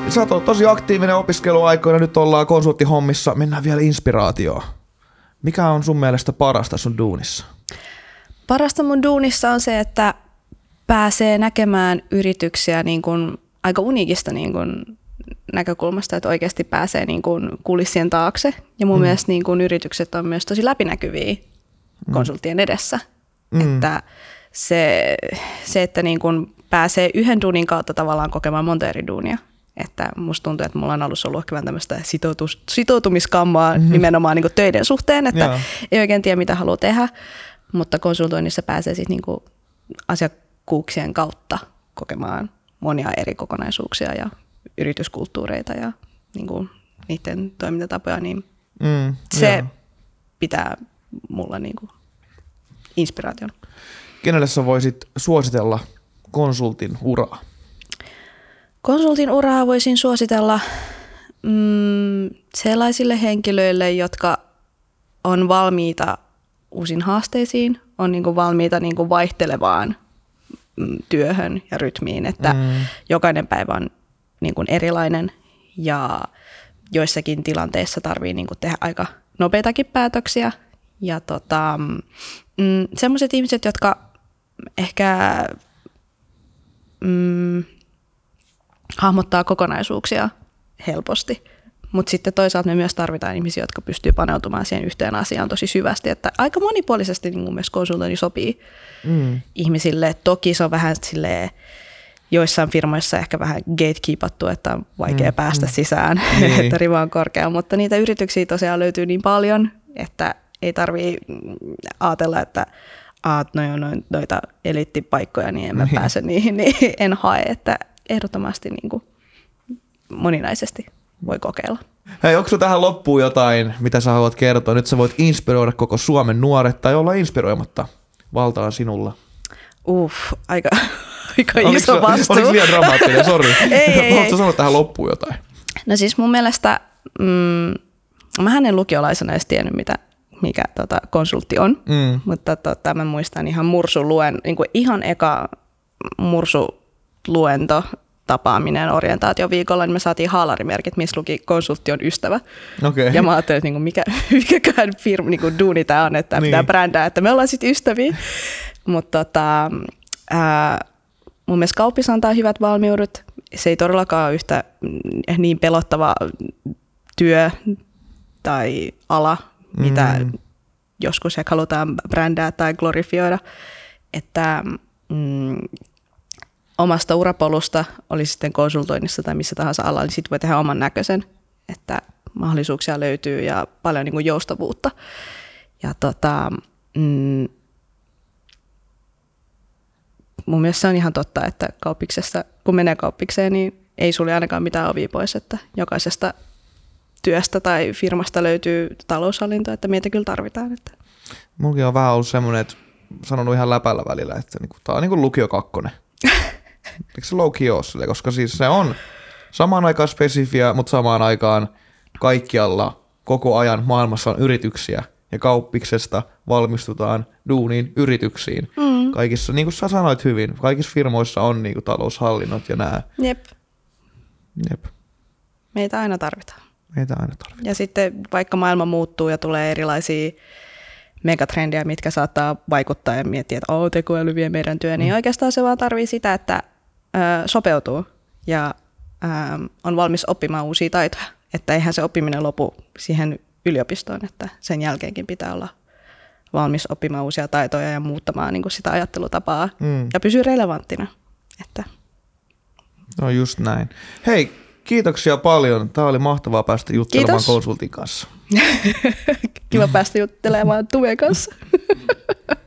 Speaker 2: Sä oot tosi aktiivinen opiskeluaikoina, nyt ollaan konsulttihommissa, mennään vielä inspiraatioon. Mikä on sun mielestä parasta sun duunissa?
Speaker 3: Parasta mun duunissa on se, että pääsee näkemään yrityksiä niin kuin aika uniikista niin kuin näkökulmasta, että oikeasti pääsee niin kuin kulissien taakse. Ja mun mm. mielestä niin kuin yritykset on myös tosi läpinäkyviä mm. konsulttien edessä. Mm. Että se, se että niin kuin pääsee yhden duunin kautta tavallaan kokemaan monta eri duunia. Että musta tuntuu, että mulla on alussa ollut vähän tämmöistä sitoutus, sitoutumiskammaa mm-hmm. nimenomaan niin kuin töiden suhteen, että Joo. ei oikein tiedä, mitä haluaa tehdä, mutta konsultoinnissa pääsee sitten niin asiak- kuuksien kautta kokemaan monia eri kokonaisuuksia ja yrityskulttuureita ja niin kuin, niiden toimintatapoja, niin mm, se joo. pitää mulla niin kuin, inspiraation.
Speaker 2: Kenelle sä voisit suositella konsultin uraa?
Speaker 3: Konsultin uraa voisin suositella mm, sellaisille henkilöille, jotka on valmiita uusiin haasteisiin, on niin kuin valmiita niin kuin vaihtelevaan Mm, työhön ja rytmiin, että mm. jokainen päivä on niin kuin erilainen ja joissakin tilanteissa tarvii niin kuin tehdä aika nopeitakin päätöksiä. Ja tota, mm, sellaiset ihmiset, jotka ehkä mm, hahmottaa kokonaisuuksia helposti – mutta sitten toisaalta me myös tarvitaan ihmisiä, jotka pystyy paneutumaan siihen yhteen asiaan tosi syvästi. Että aika monipuolisesti niin mun mielestä konsultointi sopii mm. ihmisille. Toki se on vähän silleen, joissain firmoissa ehkä vähän gatekeepattu, että on vaikea mm, päästä mm. sisään, *laughs* niin. että riva on korkea, mutta niitä yrityksiä tosiaan löytyy niin paljon, että ei tarvii ajatella, että aat no, no, noita elittipaikkoja, niin en mä
Speaker 2: Niin.
Speaker 3: pääse niihin, *laughs* niin en hae, että ehdottomasti niin kuin moninaisesti voi kokeilla.
Speaker 2: Hei, onko tähän loppuun jotain, mitä sä haluat kertoa? Nyt sä voit inspiroida koko Suomen nuoret tai olla inspiroimatta. Valta on sinulla.
Speaker 3: Uff, aika, *laughs* aika
Speaker 2: Oliko
Speaker 3: iso vastuu.
Speaker 2: Oliko liian dramaattinen? Sori. *laughs*
Speaker 3: Ei, ei.
Speaker 2: Haluatko sanoa tähän loppuun jotain?
Speaker 3: No siis mun mielestä, mm, mä en lukiolaisena edes tiennyt, mitä, mikä tota, konsultti on,
Speaker 2: Mm.
Speaker 3: mutta tota, mä muistan ihan mursuluen, niin kuin ihan eka mursuluento tapaaminen orientaatioviikolla, niin me saatiin haalarimerkit, missä luki konsultti on ystävä.
Speaker 2: Okei.
Speaker 3: Ja mä ajattelin, että niin kuin mikä, *laughs* mikäkään firma, niin kuin duuni tämä on, että
Speaker 2: Niin.
Speaker 3: niin. pitää brändää, että me ollaan sitten ystäviä. Mutta tota, ää, mun mielestä kauppis antaa hyvät valmiudet. Se ei todellakaan ole yhtä mm, niin pelottava työ tai ala, mitä
Speaker 2: mm.
Speaker 3: joskus ehkä halutaan brändää tai glorifioida. Että mm, omasta urapolusta, oli sitten konsultoinnissa tai missä tahansa alalla, niin sitten voi tehdä oman näköisen, että mahdollisuuksia löytyy ja paljon niin kuin joustavuutta. Ja tota, mm, mun mielestä se on ihan totta, että kauppiksessa, kun menee kauppikseen, niin ei sulle ainakaan mitään ovia pois, että jokaisesta työstä tai firmasta löytyy taloushallinto, että meitä kyllä tarvitaan. Että.
Speaker 2: Mullakin on vähän ollut semmoinen, että sanonut ihan läpällä välillä, että niinku, tää on niinku lukio kakkonen. *laughs* Eikö se low key ole sille? Koska siis se on samaan aikaan spesifiä, mutta samaan aikaan kaikkialla koko ajan maailmassa on yrityksiä ja kauppiksesta valmistutaan duuniin yrityksiin. Mm. Kaikissa, niin kuin sä sanoit hyvin, kaikissa firmoissa on niin kuin taloushallinnot ja nämä.
Speaker 3: Jep,
Speaker 2: Jep,
Speaker 3: meitä aina tarvitaan.
Speaker 2: meitä aina tarvitaan.
Speaker 3: Ja sitten vaikka maailma muuttuu ja tulee erilaisia megatrendejä, mitkä saattaa vaikuttaa ja miettiä, että oh, tekoäly vie meidän työn, niin oikeastaan se vaan tarvii sitä, että sopeutuu ja on valmis oppimaan uusia taitoja. Että eihän se oppiminen lopu siihen yliopistoon, että sen jälkeenkin pitää olla valmis oppimaan uusia taitoja ja muuttamaan niin kuin sitä ajattelutapaa
Speaker 2: Mm.
Speaker 3: ja pysyä relevanttina. Että
Speaker 2: No just näin. Hei, kiitoksia paljon. Tämä oli mahtavaa päästä juttelemaan
Speaker 3: Kiitos.
Speaker 2: konsultin kanssa. *laughs*
Speaker 3: kiva päästä juttelemaan Tuven kanssa. *laughs*